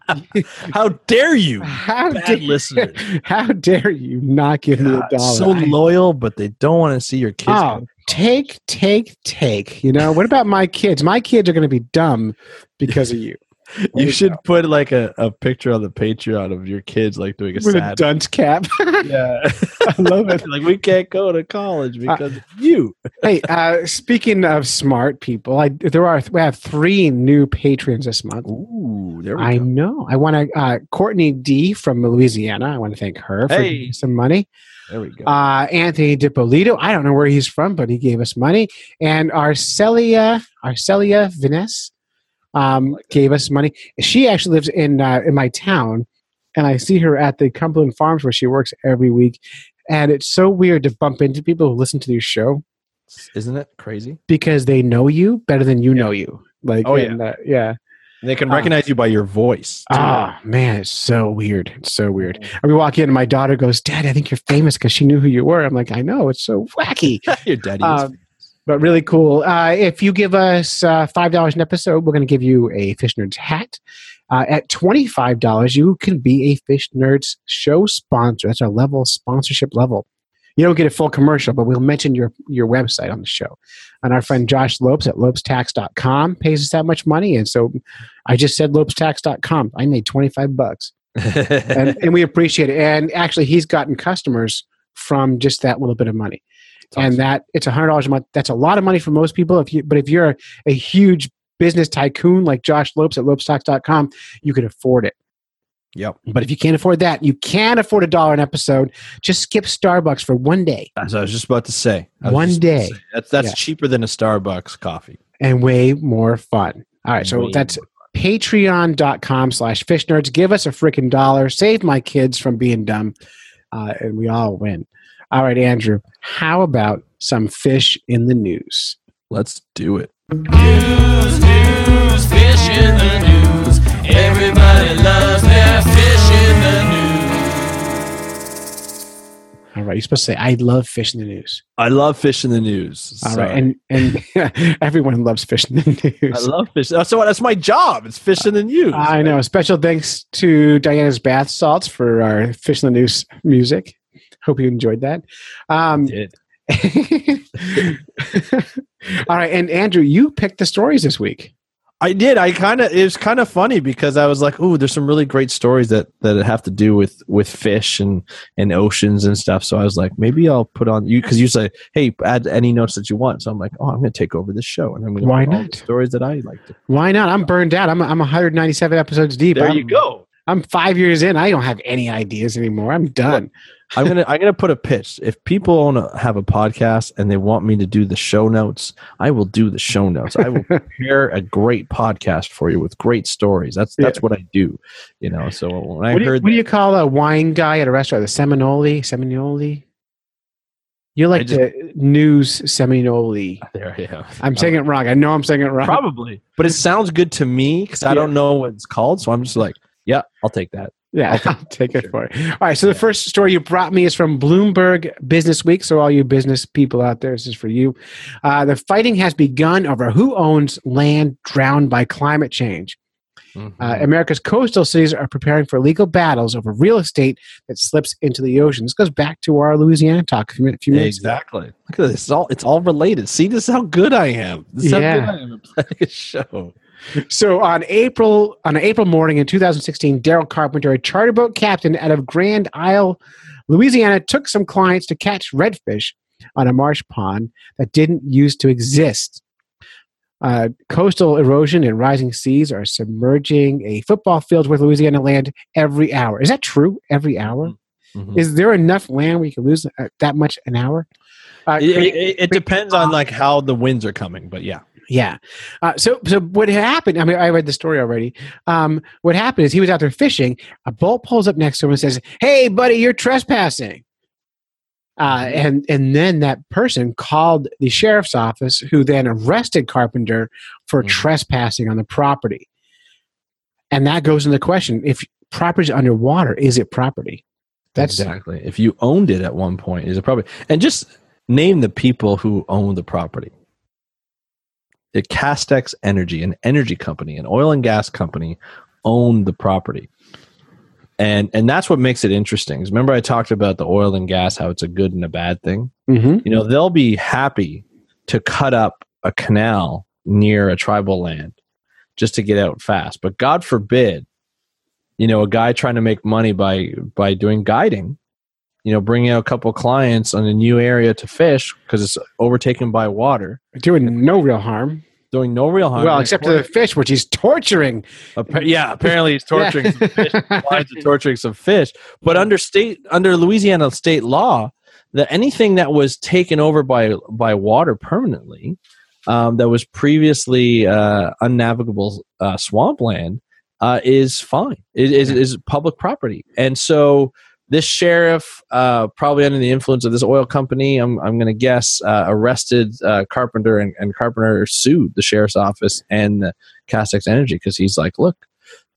[SPEAKER 2] How dare you?
[SPEAKER 1] how
[SPEAKER 2] Bad
[SPEAKER 1] dare,
[SPEAKER 2] listeners.
[SPEAKER 1] how dare you not give me a
[SPEAKER 2] God,
[SPEAKER 1] dollar?
[SPEAKER 2] so loyal, but they don't want to see your kids.
[SPEAKER 1] oh, take, take, take. You know, what about my kids? My kids are going to be dumb because of you. There
[SPEAKER 2] you
[SPEAKER 1] you
[SPEAKER 2] should
[SPEAKER 1] go.
[SPEAKER 2] put like a, a picture on the Patreon of your kids like doing a
[SPEAKER 1] with a dunce cap.
[SPEAKER 2] yeah,
[SPEAKER 1] I love it.
[SPEAKER 2] like we can't go to college because of you.
[SPEAKER 1] hey, uh, speaking of smart people, I, there are we have three new patrons this month.
[SPEAKER 2] Ooh, there we go.
[SPEAKER 1] I
[SPEAKER 2] go.
[SPEAKER 1] know. I want to uh, Courtney D from Louisiana. I want to thank her for
[SPEAKER 2] Hey.
[SPEAKER 1] some money.
[SPEAKER 2] There we go.
[SPEAKER 1] Uh, Anthony DiPolito. I don't know where he's from, but he gave us money. And Arcelia, Arcelia Vines um, gave us money. She actually lives in uh, in my town, and I see her at the Cumberland Farms where she works every week. And it's so weird to bump into people who listen to your show
[SPEAKER 2] Isn't it crazy?
[SPEAKER 1] because they know you better than you know you. Like,
[SPEAKER 2] Oh,
[SPEAKER 1] and, uh, yeah.
[SPEAKER 2] They can
[SPEAKER 1] Ah.
[SPEAKER 2] recognize you by your voice.
[SPEAKER 1] Ah, man, it's so weird. It's so weird. And we walk in, and my daughter goes, "Dad, I think you're famous because she knew who you were." I'm like, "I know, it's so wacky."
[SPEAKER 2] your daddy. is
[SPEAKER 1] Um, but really cool. Uh, if you give us uh, five dollars an episode, we're going to give you a Fish Nerds hat. Uh, at twenty five dollars, you can be a Fish Nerds show sponsor. That's our level sponsorship level. You don't get a full commercial, but we'll mention your your website on the show. And our friend Josh Lopes at lopestax.com pays us that much money. And so I just said lopestax.com. I made 25 bucks. And, and we appreciate it. And actually, he's gotten customers from just that little bit of money and that it's a hundred dollars a month. That's a lot of money for most people. If you, but if you're a, a huge business tycoon like Josh Lopes at lopestocks.com, you can afford it.
[SPEAKER 2] Yep.
[SPEAKER 1] But if you can't afford that, you can afford a dollar an episode. Just skip Starbucks for one day
[SPEAKER 2] That's what I was just about to say.
[SPEAKER 1] One
[SPEAKER 2] just about to
[SPEAKER 1] day.
[SPEAKER 2] say. That's that's
[SPEAKER 1] Yeah.
[SPEAKER 2] cheaper than a Starbucks coffee.
[SPEAKER 1] and way more fun. All right, so
[SPEAKER 2] Way
[SPEAKER 1] that's patreon.com slash fish nerds. Give us a freaking dollar. Save my kids from being dumb, uh, and we all win. All right, Andrew, how about some fish in the news?
[SPEAKER 2] Let's do it.
[SPEAKER 3] News, news, fish in the news. Everybody loves their fish in the news.
[SPEAKER 1] All right, you're supposed to say, I love fish in the news.
[SPEAKER 2] I love fish in the news.
[SPEAKER 1] All
[SPEAKER 2] Sorry.
[SPEAKER 1] right, and and everyone loves fish in the news.
[SPEAKER 2] I love fish. That's what that's my job. It's fish in the news.
[SPEAKER 1] I know. Special thanks to Diana's Bath Salts for our fish in the news music. Hope you enjoyed that. Um,
[SPEAKER 2] Did.
[SPEAKER 1] all right, and Andrew, you picked the stories this week.
[SPEAKER 2] I did. I kind of. It was kind of funny because I was like, "Ooh, there's some really great stories that that have to do with with fish and and oceans and stuff." So I was like, maybe I'll put on you because you say, "Hey, add any notes that you want." So I'm like, "Oh, I'm going to take over this show and I'm going to
[SPEAKER 1] Why
[SPEAKER 2] put all
[SPEAKER 1] not?
[SPEAKER 2] the stories that I like." To.
[SPEAKER 1] Why not? I'm burned out. I'm I'm 197 episodes deep.
[SPEAKER 2] There
[SPEAKER 1] I'm,
[SPEAKER 2] you go.
[SPEAKER 1] I'm five years in. I don't have any ideas anymore. I'm done.
[SPEAKER 2] I'm gonna I'm gonna put a pitch. If people want to have a podcast and they want me to do the show notes, I will do the show notes. I will prepare a great podcast for you with great stories. That's that's what I do. You know. So when I
[SPEAKER 1] What do, you,
[SPEAKER 2] heard
[SPEAKER 1] what do you call a wine guy at a restaurant? The Seminole? Seminole? You're like
[SPEAKER 2] just-
[SPEAKER 1] the news Seminole.
[SPEAKER 2] that, there, yeah,
[SPEAKER 1] I'm saying it wrong. I know I'm saying it wrong.
[SPEAKER 2] Probably, but it sounds good to me because I
[SPEAKER 1] Yeah.
[SPEAKER 2] don't know what it's called. So I'm just like, yeah, I'll take that.
[SPEAKER 1] Yeah, I'll take it for it. All right. So the first story you brought me is from Bloomberg Business Week. So all you business people out there, this is for you. Uh, the fighting has begun over who owns land drowned by climate change.
[SPEAKER 2] Mm-hmm.
[SPEAKER 1] Uh, America's coastal cities are preparing for legal battles over real estate that slips into the ocean. This goes back to our Louisiana talk a few minutes. Few minutes ago.
[SPEAKER 2] exactly. Look at this. It's all it's all related. See, this is how good I am. This is
[SPEAKER 1] Yeah.
[SPEAKER 2] how good I am at playing a show.
[SPEAKER 1] So on April on an April morning in 2016, Daryl Carpenter, a charter boat captain out of Grand Isle, Louisiana, took some clients to catch redfish on a marsh pond that didn't used to exist. Uh, coastal erosion and rising seas are submerging a football field with Louisiana land every hour. Is that true? Every hour?
[SPEAKER 2] Mhm.
[SPEAKER 1] Is there enough land where you can lose uh, that much an hour? Uh,
[SPEAKER 2] It, it- it depends on like how the winds are coming, but yeah.
[SPEAKER 1] Yeah. Uh, so, so what happened? I mean, I read the story already. Um, what happened is he was out there fishing. A boat pulls up next to him and says, "Hey, buddy, you're trespassing." Uh, and and then that person called the sheriff's office, who then arrested Carpenter for
[SPEAKER 2] Mhm.
[SPEAKER 1] trespassing on the property. And that goes into the question: If property is underwater, is it property? That's
[SPEAKER 2] exactly. If you owned it at one point, is it property? and just name the people who own the property. The Castex Energy, an energy company, an oil and gas company, owned the property. And and that's what makes it interesting. Remember I talked about the oil and gas, how it's a good and a bad thing?
[SPEAKER 1] Mhm.
[SPEAKER 2] You know, they'll be happy to cut up a canal near a tribal land just to get out fast. But God forbid, you know, a guy trying to make money by by doing guiding, you know, bringing out a couple clients on a new area to fish because it's overtaken by water,
[SPEAKER 1] doing no real harm.
[SPEAKER 2] doing no real harm.
[SPEAKER 1] well, except to the fish, which he's torturing.
[SPEAKER 2] Appa- yeah, apparently he's torturing some fish. Clients torturing some fish. But under state under Louisiana state law, that anything that was taken over by by water permanently, um, that was previously uh, unnavigable uh, swampland, uh, is fine. It is is public property, and so. This sheriff, uh, probably under the influence of this oil company, I'm, I'm going to guess, uh, arrested uh, Carpenter, and, and Carpenter sued the sheriff's office and the Castex Energy because he's like, look,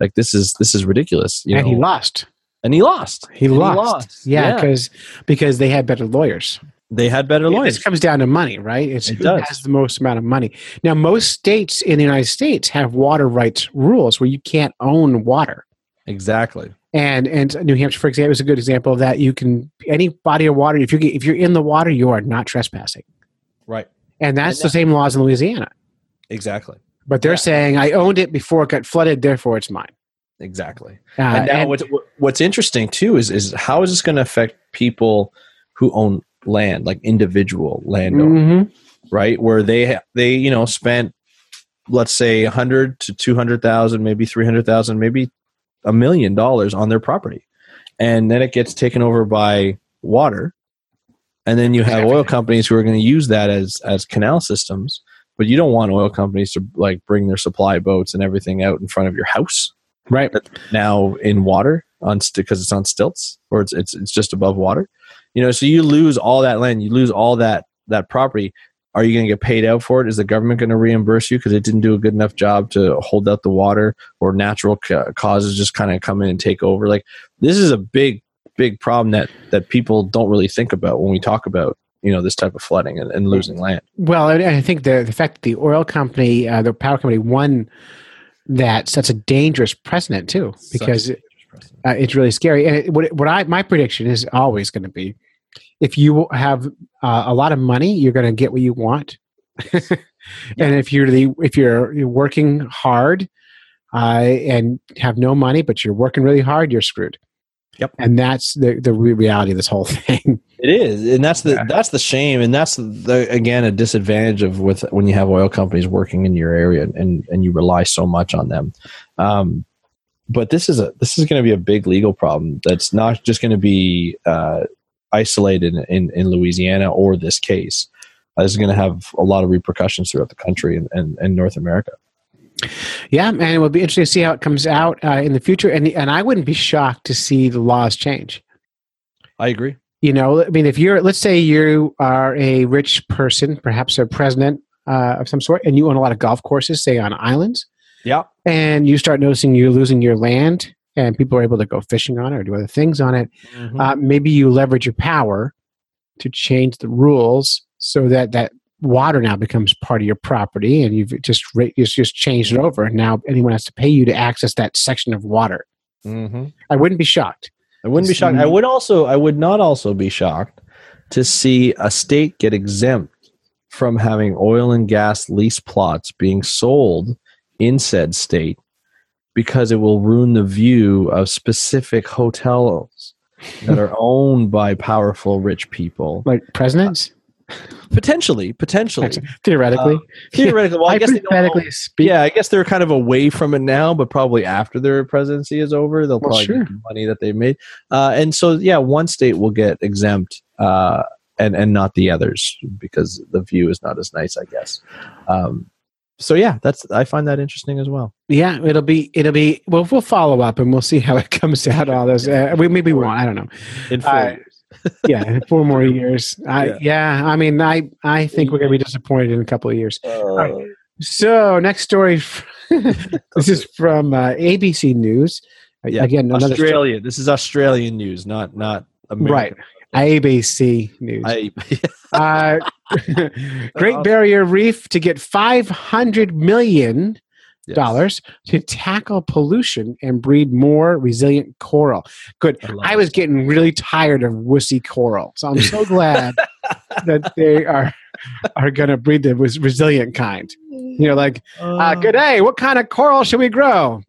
[SPEAKER 2] like this is this is ridiculous, you
[SPEAKER 1] and
[SPEAKER 2] know.
[SPEAKER 1] he lost.
[SPEAKER 2] and he lost.
[SPEAKER 1] He
[SPEAKER 2] And
[SPEAKER 1] lost. Yeah, because because they had better lawyers.
[SPEAKER 2] they had better
[SPEAKER 1] This
[SPEAKER 2] lawyers.
[SPEAKER 1] comes down to money, right? It's
[SPEAKER 2] It does.
[SPEAKER 1] has the most amount of money. Now, most states in the United States have water rights rules where you can't own water.
[SPEAKER 2] Exactly.
[SPEAKER 1] And and New Hampshire, for example, is a good example of that. You can any body of water if you if you're in the water, you are not trespassing,
[SPEAKER 2] Right.
[SPEAKER 1] and that's
[SPEAKER 2] And
[SPEAKER 1] the same laws in Louisiana.
[SPEAKER 2] Exactly.
[SPEAKER 1] But they're
[SPEAKER 2] Yeah.
[SPEAKER 1] saying I owned it before it got flooded, therefore it's mine.
[SPEAKER 2] Exactly.
[SPEAKER 1] Uh,
[SPEAKER 2] and now
[SPEAKER 1] and-
[SPEAKER 2] what's, what's interesting too is is how is this going to affect people who own land, like individual landowners,
[SPEAKER 1] Mhm.
[SPEAKER 2] right? Where they they you know spent let's say a hundred to two hundred thousand, maybe three hundred thousand, maybe a million dollars on their property, and then it gets taken over by water, and then you have oil companies who are going to use that as as canal systems. But you don't want oil companies to like bring their supply boats and everything out in front of your house.
[SPEAKER 1] Right.
[SPEAKER 2] now in water on because it's on stilts or it's, it's it's just above water. You know so you lose all that land you lose all that that property are you going to get paid out for it? Is the government going to reimburse you? Because it didn't do a good enough job to hold out the water or natural ca- causes just kind of come in and take over. Like this is a big big problem that that people don't really think about when we talk about you know this type of flooding and, and losing land.
[SPEAKER 1] Well, and I think the the fact that the oil company, uh, the power company, won that sets a dangerous precedent too, because uh, it's really scary. And it, what what I my prediction is always going to be, if you have uh, a lot of money, you're going to get what you want, and if you're the if you're, you're working hard, uh, and have no money, but you're working really hard, you're screwed.
[SPEAKER 2] Yep.
[SPEAKER 1] And that's the the reality of this whole thing.
[SPEAKER 2] It is, and that's the
[SPEAKER 1] Yeah.
[SPEAKER 2] that's the shame, and that's the again a disadvantage of with when you have oil companies working in your area and and you rely so much on them. Um, but this is a this is going to be a big legal problem that's not just going to be uh, isolated in, in Louisiana or this case. Uh, this is going to have a lot of repercussions throughout the country and, and, and North America.
[SPEAKER 1] Yeah, and it will be interesting to see how it comes out uh, in the future. And and I wouldn't be shocked to see the laws change.
[SPEAKER 2] I agree.
[SPEAKER 1] You know, I mean, if you're, let's say you are a rich person, perhaps a president uh, of some sort, and you own a lot of golf courses, say on islands,
[SPEAKER 2] Yeah.
[SPEAKER 1] and you start noticing you're losing your land, and people are able to go fishing on it or do other things on it.
[SPEAKER 2] Mm-hmm.
[SPEAKER 1] Uh, maybe you leverage your power to change the rules so that that water now becomes part of your property, and you've just you've just changed it over. And now anyone has to pay you to access that section of water.
[SPEAKER 2] mm-hmm.
[SPEAKER 1] I wouldn't be shocked.
[SPEAKER 2] I wouldn't be shocked. I would also I would not also be shocked to see a state get exempt from having oil and gas lease plots being sold in said state because it will ruin the view of specific hotels that are owned by powerful rich people.
[SPEAKER 1] Like presidents,
[SPEAKER 2] Potentially, potentially.
[SPEAKER 1] theoretically.
[SPEAKER 2] Uh, theoretically, well, I guess
[SPEAKER 1] Hypothetically speaking.
[SPEAKER 2] yeah, I guess they're kind of away from it now, but probably after their presidency is over, they'll
[SPEAKER 1] Well,
[SPEAKER 2] probably
[SPEAKER 1] sure.
[SPEAKER 2] get the money that they made. Uh, and so, yeah, one state will get exempt, uh, and and not the others because the view is not as nice, I guess. Um, so yeah, that's I find that interesting as well.
[SPEAKER 1] Yeah, it'll be it'll be well. We'll follow up and we'll see how it comes out. All those, uh, we maybe won't. I don't know.
[SPEAKER 2] In four
[SPEAKER 1] Uh,
[SPEAKER 2] years.
[SPEAKER 1] Yeah, in four more years. I,
[SPEAKER 2] Yeah.
[SPEAKER 1] yeah. I mean, I I think we're gonna be disappointed in a couple of years.
[SPEAKER 2] Uh,
[SPEAKER 1] So next story. this is from uh, ABC News.
[SPEAKER 2] Yeah,
[SPEAKER 1] Again, another story-
[SPEAKER 2] Australia. This is Australian news, not not
[SPEAKER 1] right. ABC News.
[SPEAKER 2] I,
[SPEAKER 1] Uh, Great Barrier Reef to get five hundred million
[SPEAKER 2] Yes.
[SPEAKER 1] dollars to tackle pollution and breed more resilient coral. Good.
[SPEAKER 2] I
[SPEAKER 1] I was getting really tired of wussy coral, so I'm so glad that they are are going to breed the res- resilient kind. You know, like, uh, good day. What kind of coral should we grow?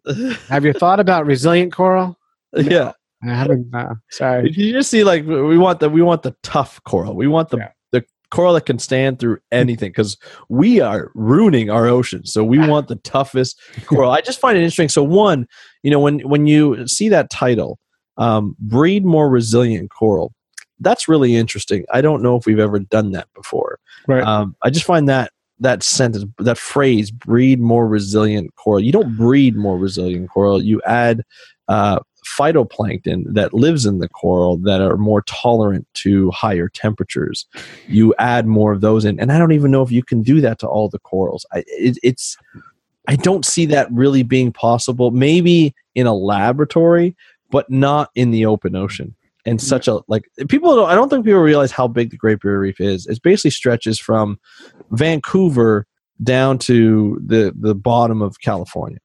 [SPEAKER 1] Have you thought about resilient coral?
[SPEAKER 2] yeah.
[SPEAKER 1] I haven't. Uh, sorry.
[SPEAKER 2] You just see like we want the we want the tough coral. We want the
[SPEAKER 1] Yeah.
[SPEAKER 2] the coral that can stand through anything because we are ruining our oceans. So we want the toughest coral. I just find it interesting. So one, you know, when when you see that title, um, breed more resilient coral. That's really interesting. I don't know if we've ever done that before.
[SPEAKER 1] Right.
[SPEAKER 2] Um, I just find that that sentence, that phrase, breed more resilient coral. You don't breed more resilient coral. You add uh, phytoplankton that lives in the coral that are more tolerant to higher temperatures. You add more of those in, and I don't even know if you can do that to all the corals. I, it, it's I don't see that really being possible. Maybe in a laboratory, but not in the open ocean. And mm. such a like people. Don't, I don't think people realize how big the Great Barrier Reef is. It basically stretches from Vancouver down to the the bottom of California.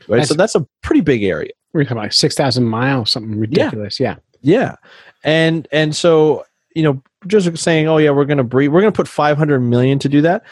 [SPEAKER 2] Right,
[SPEAKER 1] That's-
[SPEAKER 2] so that's a pretty big area.
[SPEAKER 1] We're talking about six thousand miles, something ridiculous. Yeah.
[SPEAKER 2] Yeah, and and so you know, just saying, oh yeah, we're going to breed, we're to put five hundred million to do that.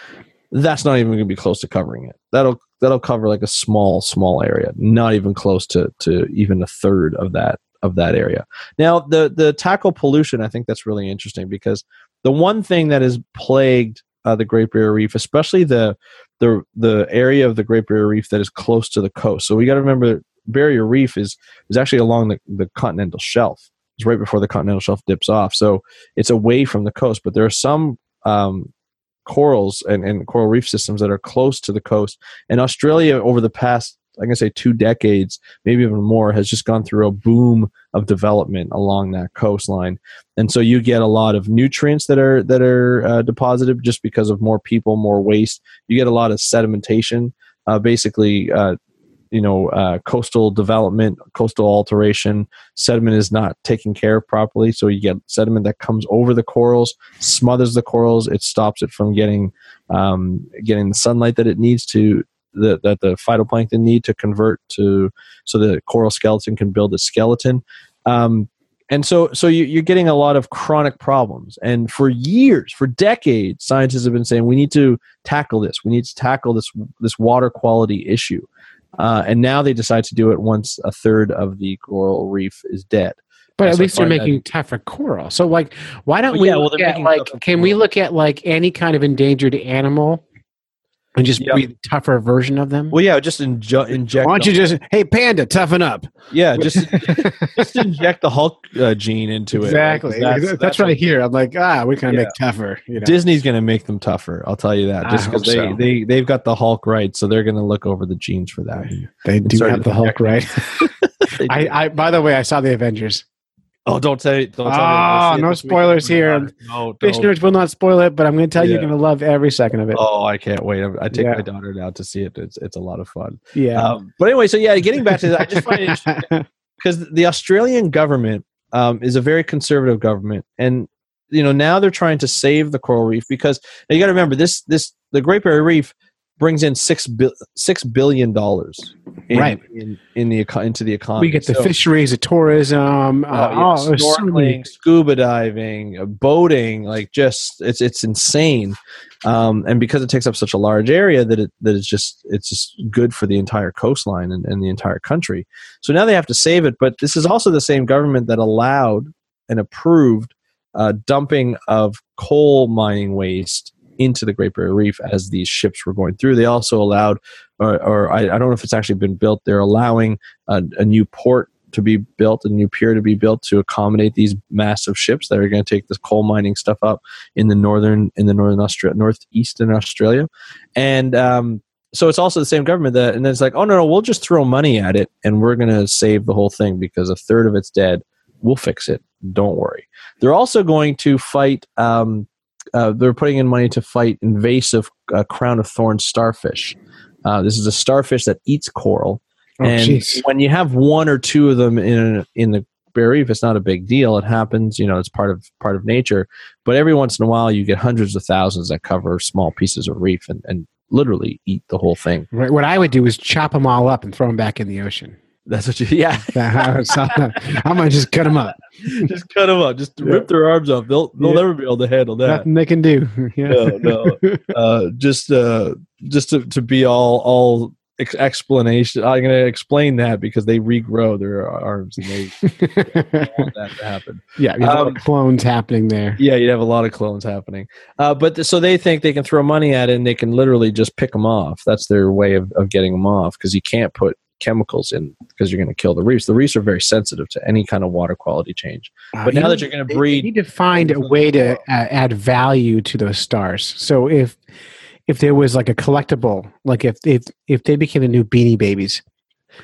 [SPEAKER 2] That's not even going to be close to covering it. That'll that'll cover like a small small area, not even close to to even a third of that of that area. Now the the tackle pollution, I think that's really interesting because the one thing that has plagued uh, the Great Barrier Reef, especially the the the area of the Great Barrier Reef that is close to the coast. So we got to remember Barrier Reef is is actually along the, the continental shelf. It's right before the continental shelf dips off, so it's away from the coast. But there are some um, corals and, and coral reef systems that are close to the coast. And Australia, over the past, I'm gonna say two decades, maybe even more, has just gone through a boom of development along that coastline. And so you get a lot of nutrients that are that are uh, deposited just because of more people, more waste. You get a lot of sedimentation, uh, basically. Uh, you know, uh, coastal development, coastal alteration, sediment is not taken care of properly. So you get sediment that comes over the corals, smothers the corals. It stops it from getting um, getting the sunlight that it needs to the, that the phytoplankton need to convert to so the coral skeleton can build a skeleton. Um, and so, so you, you're getting a lot of chronic problems. And for years, for decades, scientists have been saying we need to tackle this. We need to tackle this this water quality issue. Uh, and now they decide to do it once a third of the coral reef is dead.
[SPEAKER 1] But at
[SPEAKER 2] So
[SPEAKER 1] least they're
[SPEAKER 2] find that-
[SPEAKER 1] making tougher coral. So, like, why don't we
[SPEAKER 2] yeah, well,
[SPEAKER 1] look at like?
[SPEAKER 2] tougher
[SPEAKER 1] Can we look at like any kind of endangered animal and just
[SPEAKER 2] Yeah.
[SPEAKER 1] breed a tougher version of them?
[SPEAKER 2] Well, yeah, just inju- inject.
[SPEAKER 1] why don't you just, hey, panda, toughen up?
[SPEAKER 2] yeah, just just inject the Hulk uh, gene into
[SPEAKER 1] exactly.
[SPEAKER 2] it. right? 'Cause
[SPEAKER 1] That's,
[SPEAKER 2] That's,
[SPEAKER 1] right here. I'm like, ah, we kind of
[SPEAKER 2] Yeah.
[SPEAKER 1] make tougher. You know?
[SPEAKER 2] Disney's going to make them tougher. I'll tell you that. Just because they,
[SPEAKER 1] so.
[SPEAKER 2] they they've got the Hulk right, so they're going to look over the genes for that.
[SPEAKER 1] they do have the Hulk, right? I. I, by the way, I saw the Avengers.
[SPEAKER 2] Oh, don't say! Don't tell me.
[SPEAKER 1] Ah, no spoilers here.
[SPEAKER 2] No,
[SPEAKER 1] will not spoil it, but I'm going to tell you,
[SPEAKER 2] Yeah.
[SPEAKER 1] you're going to love every second of it.
[SPEAKER 2] Oh, I can't wait. I, I take
[SPEAKER 1] Yeah.
[SPEAKER 2] my daughter now to see it. It's it's a lot of fun.
[SPEAKER 1] yeah.
[SPEAKER 2] Um, but anyway, so yeah, getting back to that, I just find it interesting because the Australian government um, is a very conservative government, and you know now they're trying to save the coral reef because now you got to remember this this the Great Barrier Reef brings in six bil- six billion dollars in,
[SPEAKER 1] Right.
[SPEAKER 2] in, in the into the economy.
[SPEAKER 1] we get the
[SPEAKER 2] So-
[SPEAKER 1] fisheries, the tourism,
[SPEAKER 2] Oh,
[SPEAKER 1] uh,
[SPEAKER 2] yeah,
[SPEAKER 1] oh,
[SPEAKER 2] snorkeling, scuba diving, uh, boating, like just it's it's insane. Um, and because it takes up such a large area, that it that it's just it's just good for the entire coastline and, and the entire country. So now they have to save it. But this is also the same government that allowed and approved uh, dumping of coal mining waste into the Great Barrier Reef as these ships were going through. They also allowed, or, or I, I don't know if it's actually been built. They're allowing a, a new port to be built, a new pier to be built to accommodate these massive ships that are going to take this coal mining stuff up in the northern in the northern Australia, northeastern Australia, and um, so it's also the same government that, and then it's like, oh no, no, we'll just throw money at it and we're going to save the whole thing because a third of it's dead. We'll fix it. Don't worry. They're also going to fight. Um, uh, they're putting in money to fight invasive uh, crown of thorns starfish. Uh, this is a starfish that eats coral,
[SPEAKER 1] Oh,
[SPEAKER 2] and
[SPEAKER 1] jeez.
[SPEAKER 2] when you have one or two of them in in the Barrier Reef, it's not a big deal. It happens, you know, it's part of part of nature. But every once in a while, you get hundreds of thousands that cover small pieces of reef and, and literally eat the whole thing.
[SPEAKER 1] Right, What I would do is chop them all up and throw them back in the ocean.
[SPEAKER 2] That's what you, yeah.
[SPEAKER 1] I'm gonna just cut them up.
[SPEAKER 2] just cut them up. Just rip their arms off. They'll they'll
[SPEAKER 1] Yeah.
[SPEAKER 2] never be able to handle that.
[SPEAKER 1] Nothing they can do. Yeah.
[SPEAKER 2] No, no. uh, just uh, just to, to be all all ex- explanation. I'm going to explain that because they regrow their arms and they want that to happen.
[SPEAKER 1] yeah, there's a lot
[SPEAKER 2] Um,
[SPEAKER 1] of clones happening there.
[SPEAKER 2] Yeah, you'd have a lot of clones happening. Uh, but th- so they think they can throw money at it and they can literally just pick them off. That's their way of, of getting them off because you can't put chemicals in because you're going to kill the reefs. The reefs are very sensitive to any kind of water quality change.
[SPEAKER 1] Uh,
[SPEAKER 2] But
[SPEAKER 1] you
[SPEAKER 2] now
[SPEAKER 1] know,
[SPEAKER 2] that you're going to breed,
[SPEAKER 1] need to find a way to uh, add value to those stars. So if if there was like a collectible, like if if if they became the new Beanie Babies,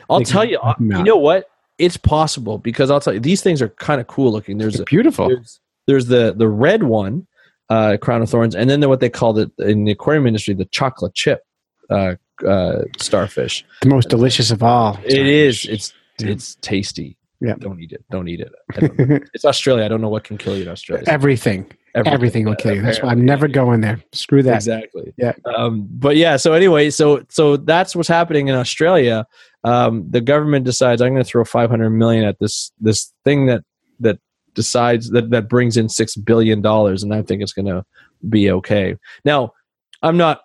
[SPEAKER 2] I'll tell you, you know what? It's possible because I'll tell you, these things are kind of cool looking. There's a,
[SPEAKER 1] beautiful.
[SPEAKER 2] there's, there's the the red one, uh, crown of thorns, and then what they call it in the aquarium industry, the chocolate chip uh, uh, starfish.
[SPEAKER 1] The most delicious of all.
[SPEAKER 2] It is. It's
[SPEAKER 1] Yeah.
[SPEAKER 2] it's tasty.
[SPEAKER 1] Yeah.
[SPEAKER 2] Don't eat it. Don't eat it. Don't it's Australia. I don't know what can kill you in Australia.
[SPEAKER 1] everything. Everything will kill you. That's why I'm never going there. Screw that.
[SPEAKER 2] Exactly.
[SPEAKER 1] Yeah.
[SPEAKER 2] Um, but yeah. So anyway, so so that's what's happening in Australia. Um, the government decides I'm going to throw 500 million at this this thing that that decides that that brings in six billion dollars, and I think it's going to be okay. Now, I'm not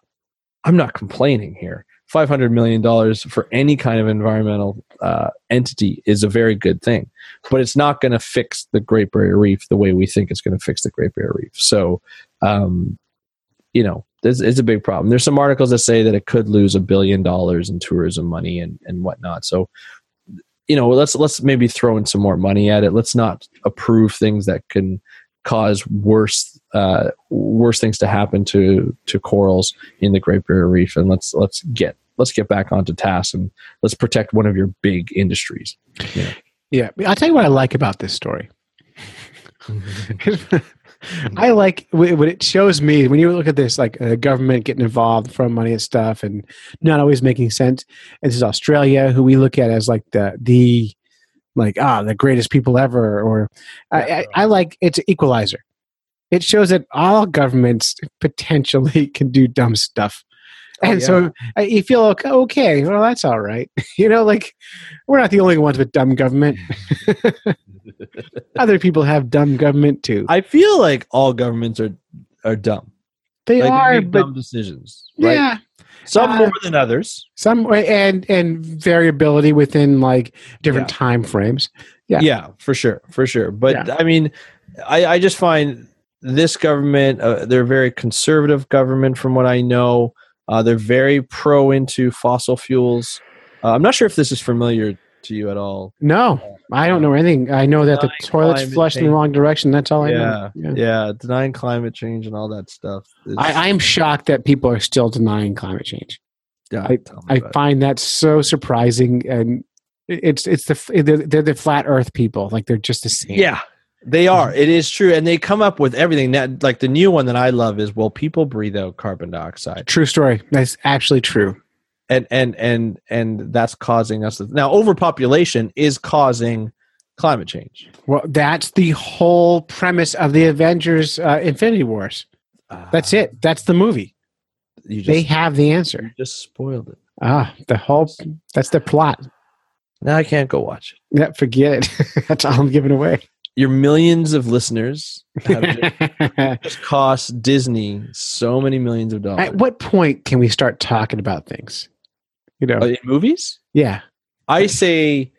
[SPEAKER 2] I'm not complaining here. 500 million dollars for any kind of environmental uh, entity is a very good thing, but it's not going to fix the Great Barrier Reef the way we think it's going to fix the Great Barrier Reef. So, um, you know, it's, it's a big problem. There's some articles that say that it could lose a billion dollars in tourism money and, and whatnot. So, you know, let's let's maybe throw in some more money at it. Let's not approve things that can cause worse uh, worse things to happen to to corals in the Great Barrier Reef, and let's let's get let's get back onto task and let's protect one of your big industries.
[SPEAKER 1] Yeah. I'll tell you what I like about this story. I like what it shows me when you look at this, like uh, government getting involved, throwing money at stuff, and not always making sense. And this is Australia, who we look at as like the the like ah the greatest people ever. Or I, I, I like it's an equalizer. It shows that all governments potentially can do dumb stuff.
[SPEAKER 2] Oh,
[SPEAKER 1] And
[SPEAKER 2] yeah.
[SPEAKER 1] so you feel okay, okay, well, that's all right. you know, like we're not the only ones with dumb government. Other people have dumb government too.
[SPEAKER 2] I feel like all governments are are dumb.
[SPEAKER 1] They
[SPEAKER 2] Like,
[SPEAKER 1] are,
[SPEAKER 2] make
[SPEAKER 1] but
[SPEAKER 2] dumb decisions. Right?
[SPEAKER 1] yeah,
[SPEAKER 2] Some
[SPEAKER 1] Uh,
[SPEAKER 2] more than others.
[SPEAKER 1] some and and variability within like different
[SPEAKER 2] Yeah.
[SPEAKER 1] time frames. Yeah.
[SPEAKER 2] Yeah. for sure, for sure. But
[SPEAKER 1] Yeah.
[SPEAKER 2] I mean, I, I just find this government uh, they're a very conservative government, from what I know. Uh, they're very pro into fossil fuels. Uh, I'm not sure if this is familiar to you at all.
[SPEAKER 1] No, I don't know anything. I know that the toilet's
[SPEAKER 2] climate
[SPEAKER 1] flushed in the wrong direction. That's all I
[SPEAKER 2] Yeah,
[SPEAKER 1] know. Yeah.
[SPEAKER 2] yeah, denying climate change and all that stuff. It's-
[SPEAKER 1] I, I am shocked that people are still denying climate change.
[SPEAKER 2] yeah,
[SPEAKER 1] I- I
[SPEAKER 2] about it.
[SPEAKER 1] find that so surprising, and it's it's the they're, they're the flat Earth people. Like they're just the same.
[SPEAKER 2] Yeah, they are. It is true, and they come up with everything. That like the new one that I love is well, people breathe out carbon dioxide,
[SPEAKER 1] true story. That's actually true.
[SPEAKER 2] and and and and that's causing us now. Overpopulation is causing climate change.
[SPEAKER 1] Well, that's the whole premise of the Avengers: uh, Infinity Wars. That's it. That's the movie.
[SPEAKER 2] you just
[SPEAKER 1] They have the answer.
[SPEAKER 2] just spoiled it.
[SPEAKER 1] Ah, the whole that's the plot.
[SPEAKER 2] Now I can't go watch it.
[SPEAKER 1] Yeah, forget it. that's all I'm giving away.
[SPEAKER 2] Your millions of listeners have just cost Disney so many millions of dollars.
[SPEAKER 1] At what point can we start talking about things? You know,
[SPEAKER 2] Uh, in movies?
[SPEAKER 1] yeah.
[SPEAKER 2] I say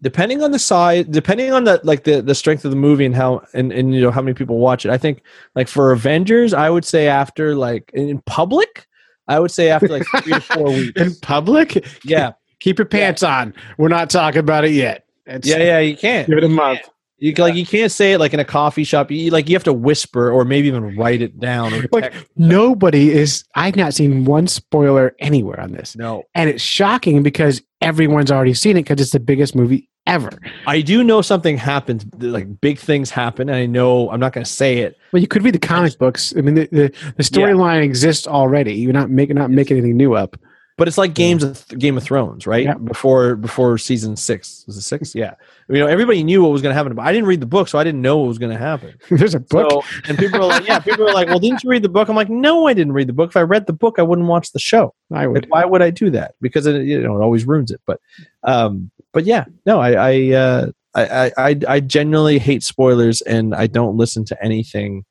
[SPEAKER 2] depending on the size depending on the like the the strength of the movie and how and, and you know how many people watch it i think like for avengers i would say after like in public i would say after like three to four weeks
[SPEAKER 1] In public,
[SPEAKER 2] yeah
[SPEAKER 1] keep your pants on. We're not talking about it yet. It's,
[SPEAKER 2] yeah yeah you can't
[SPEAKER 1] Give it a month.
[SPEAKER 2] You like you can't say it like in a coffee shop you like you have to whisper or maybe even write it down
[SPEAKER 1] Like nobody is. I've not seen one spoiler anywhere on this,
[SPEAKER 2] no
[SPEAKER 1] and it's shocking because everyone's already seen it because it's the biggest movie ever.
[SPEAKER 2] i do know something happens like big things happen and i know i'm not going to say it
[SPEAKER 1] Well, you could read the comic books. I mean, the the, the storyline exists already. You're not making not making anything new up.
[SPEAKER 2] But it's like games of Game of Thrones, right?
[SPEAKER 1] Yeah.
[SPEAKER 2] Before before season six was it six? Yeah, you know everybody knew what was going to happen, but I didn't read the book, so I didn't know what was going to happen.
[SPEAKER 1] There's a book.
[SPEAKER 2] So, and people are like, yeah, people are like, well, didn't you read the book? I'm like, no, I didn't read the book. If I read the book, I wouldn't watch the show.
[SPEAKER 1] I
[SPEAKER 2] Like,
[SPEAKER 1] would.
[SPEAKER 2] why would I do that? Because it, you know it always ruins it. But um, but yeah, no, I I, uh, I I I I genuinely hate spoilers, and I don't listen to anything.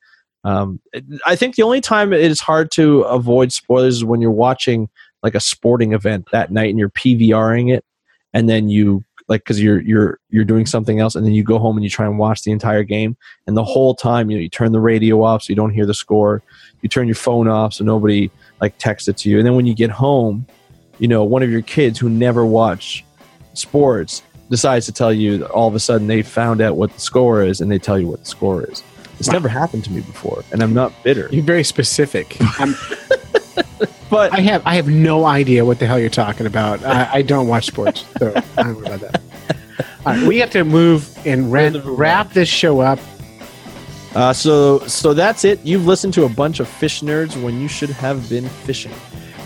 [SPEAKER 2] Um, I think the only time it is hard to avoid spoilers is when you're watching like a sporting event that night and you're PVRing it, and then you like because you're you're you're doing something else, and then you go home and you try and watch the entire game, and the whole time you know you turn the radio off so you don't hear the score, you turn your phone off so nobody like texts it to you, and then when you get home, you know one of your kids who never watch sports decides to tell you that all of a sudden they found out what the score is and they tell you what the score is. It's
[SPEAKER 1] Wow.
[SPEAKER 2] never happened to me before, and I'm not bitter.
[SPEAKER 1] You're very specific. I'm,
[SPEAKER 2] But
[SPEAKER 1] I have I have no idea what the hell you're talking about. I, I don't watch sports, so I don't know about that. All right, we have to move and ran, wrap this show up.
[SPEAKER 2] Uh, so so that's it. You've listened to a bunch of fish nerds when you should have been fishing.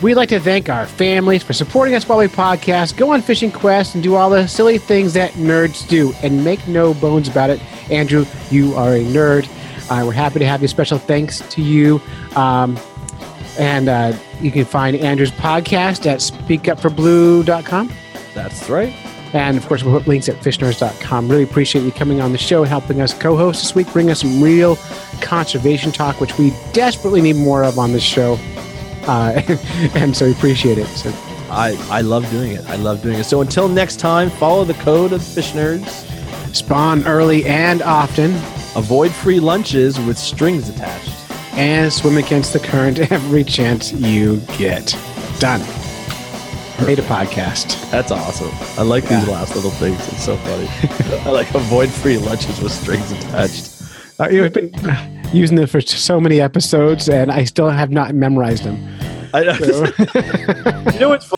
[SPEAKER 1] We'd like to thank our families for supporting us while we podcast, go on fishing quests, and do all the silly things that nerds do. And make no bones about it, Andrew, you are a nerd. Uh, we're happy to have you. Special thanks to you. Um, and uh, you can find Andrew's podcast at speakupforblue.com.
[SPEAKER 2] That's right.
[SPEAKER 1] And of course, we'll put links at fishnerds.com. Really appreciate you coming on the show, helping us co host this week, bring us some real conservation talk, which we desperately need more of on this show. Uh, and so we appreciate it. So
[SPEAKER 2] I I love doing it. I love doing it. So until next time, follow the code of fish nerds.
[SPEAKER 1] spawn early and often,
[SPEAKER 2] Avoid free lunches with strings attached.
[SPEAKER 1] And swim against the current every chance you get. Done. Made a podcast.
[SPEAKER 2] That's awesome. I like these last little things. It's so funny. I like avoid free lunches with strings attached.
[SPEAKER 1] Uh, you've been uh, using them for so many episodes, and I still have not memorized them.
[SPEAKER 2] I know.
[SPEAKER 1] So-
[SPEAKER 2] you know what's funny?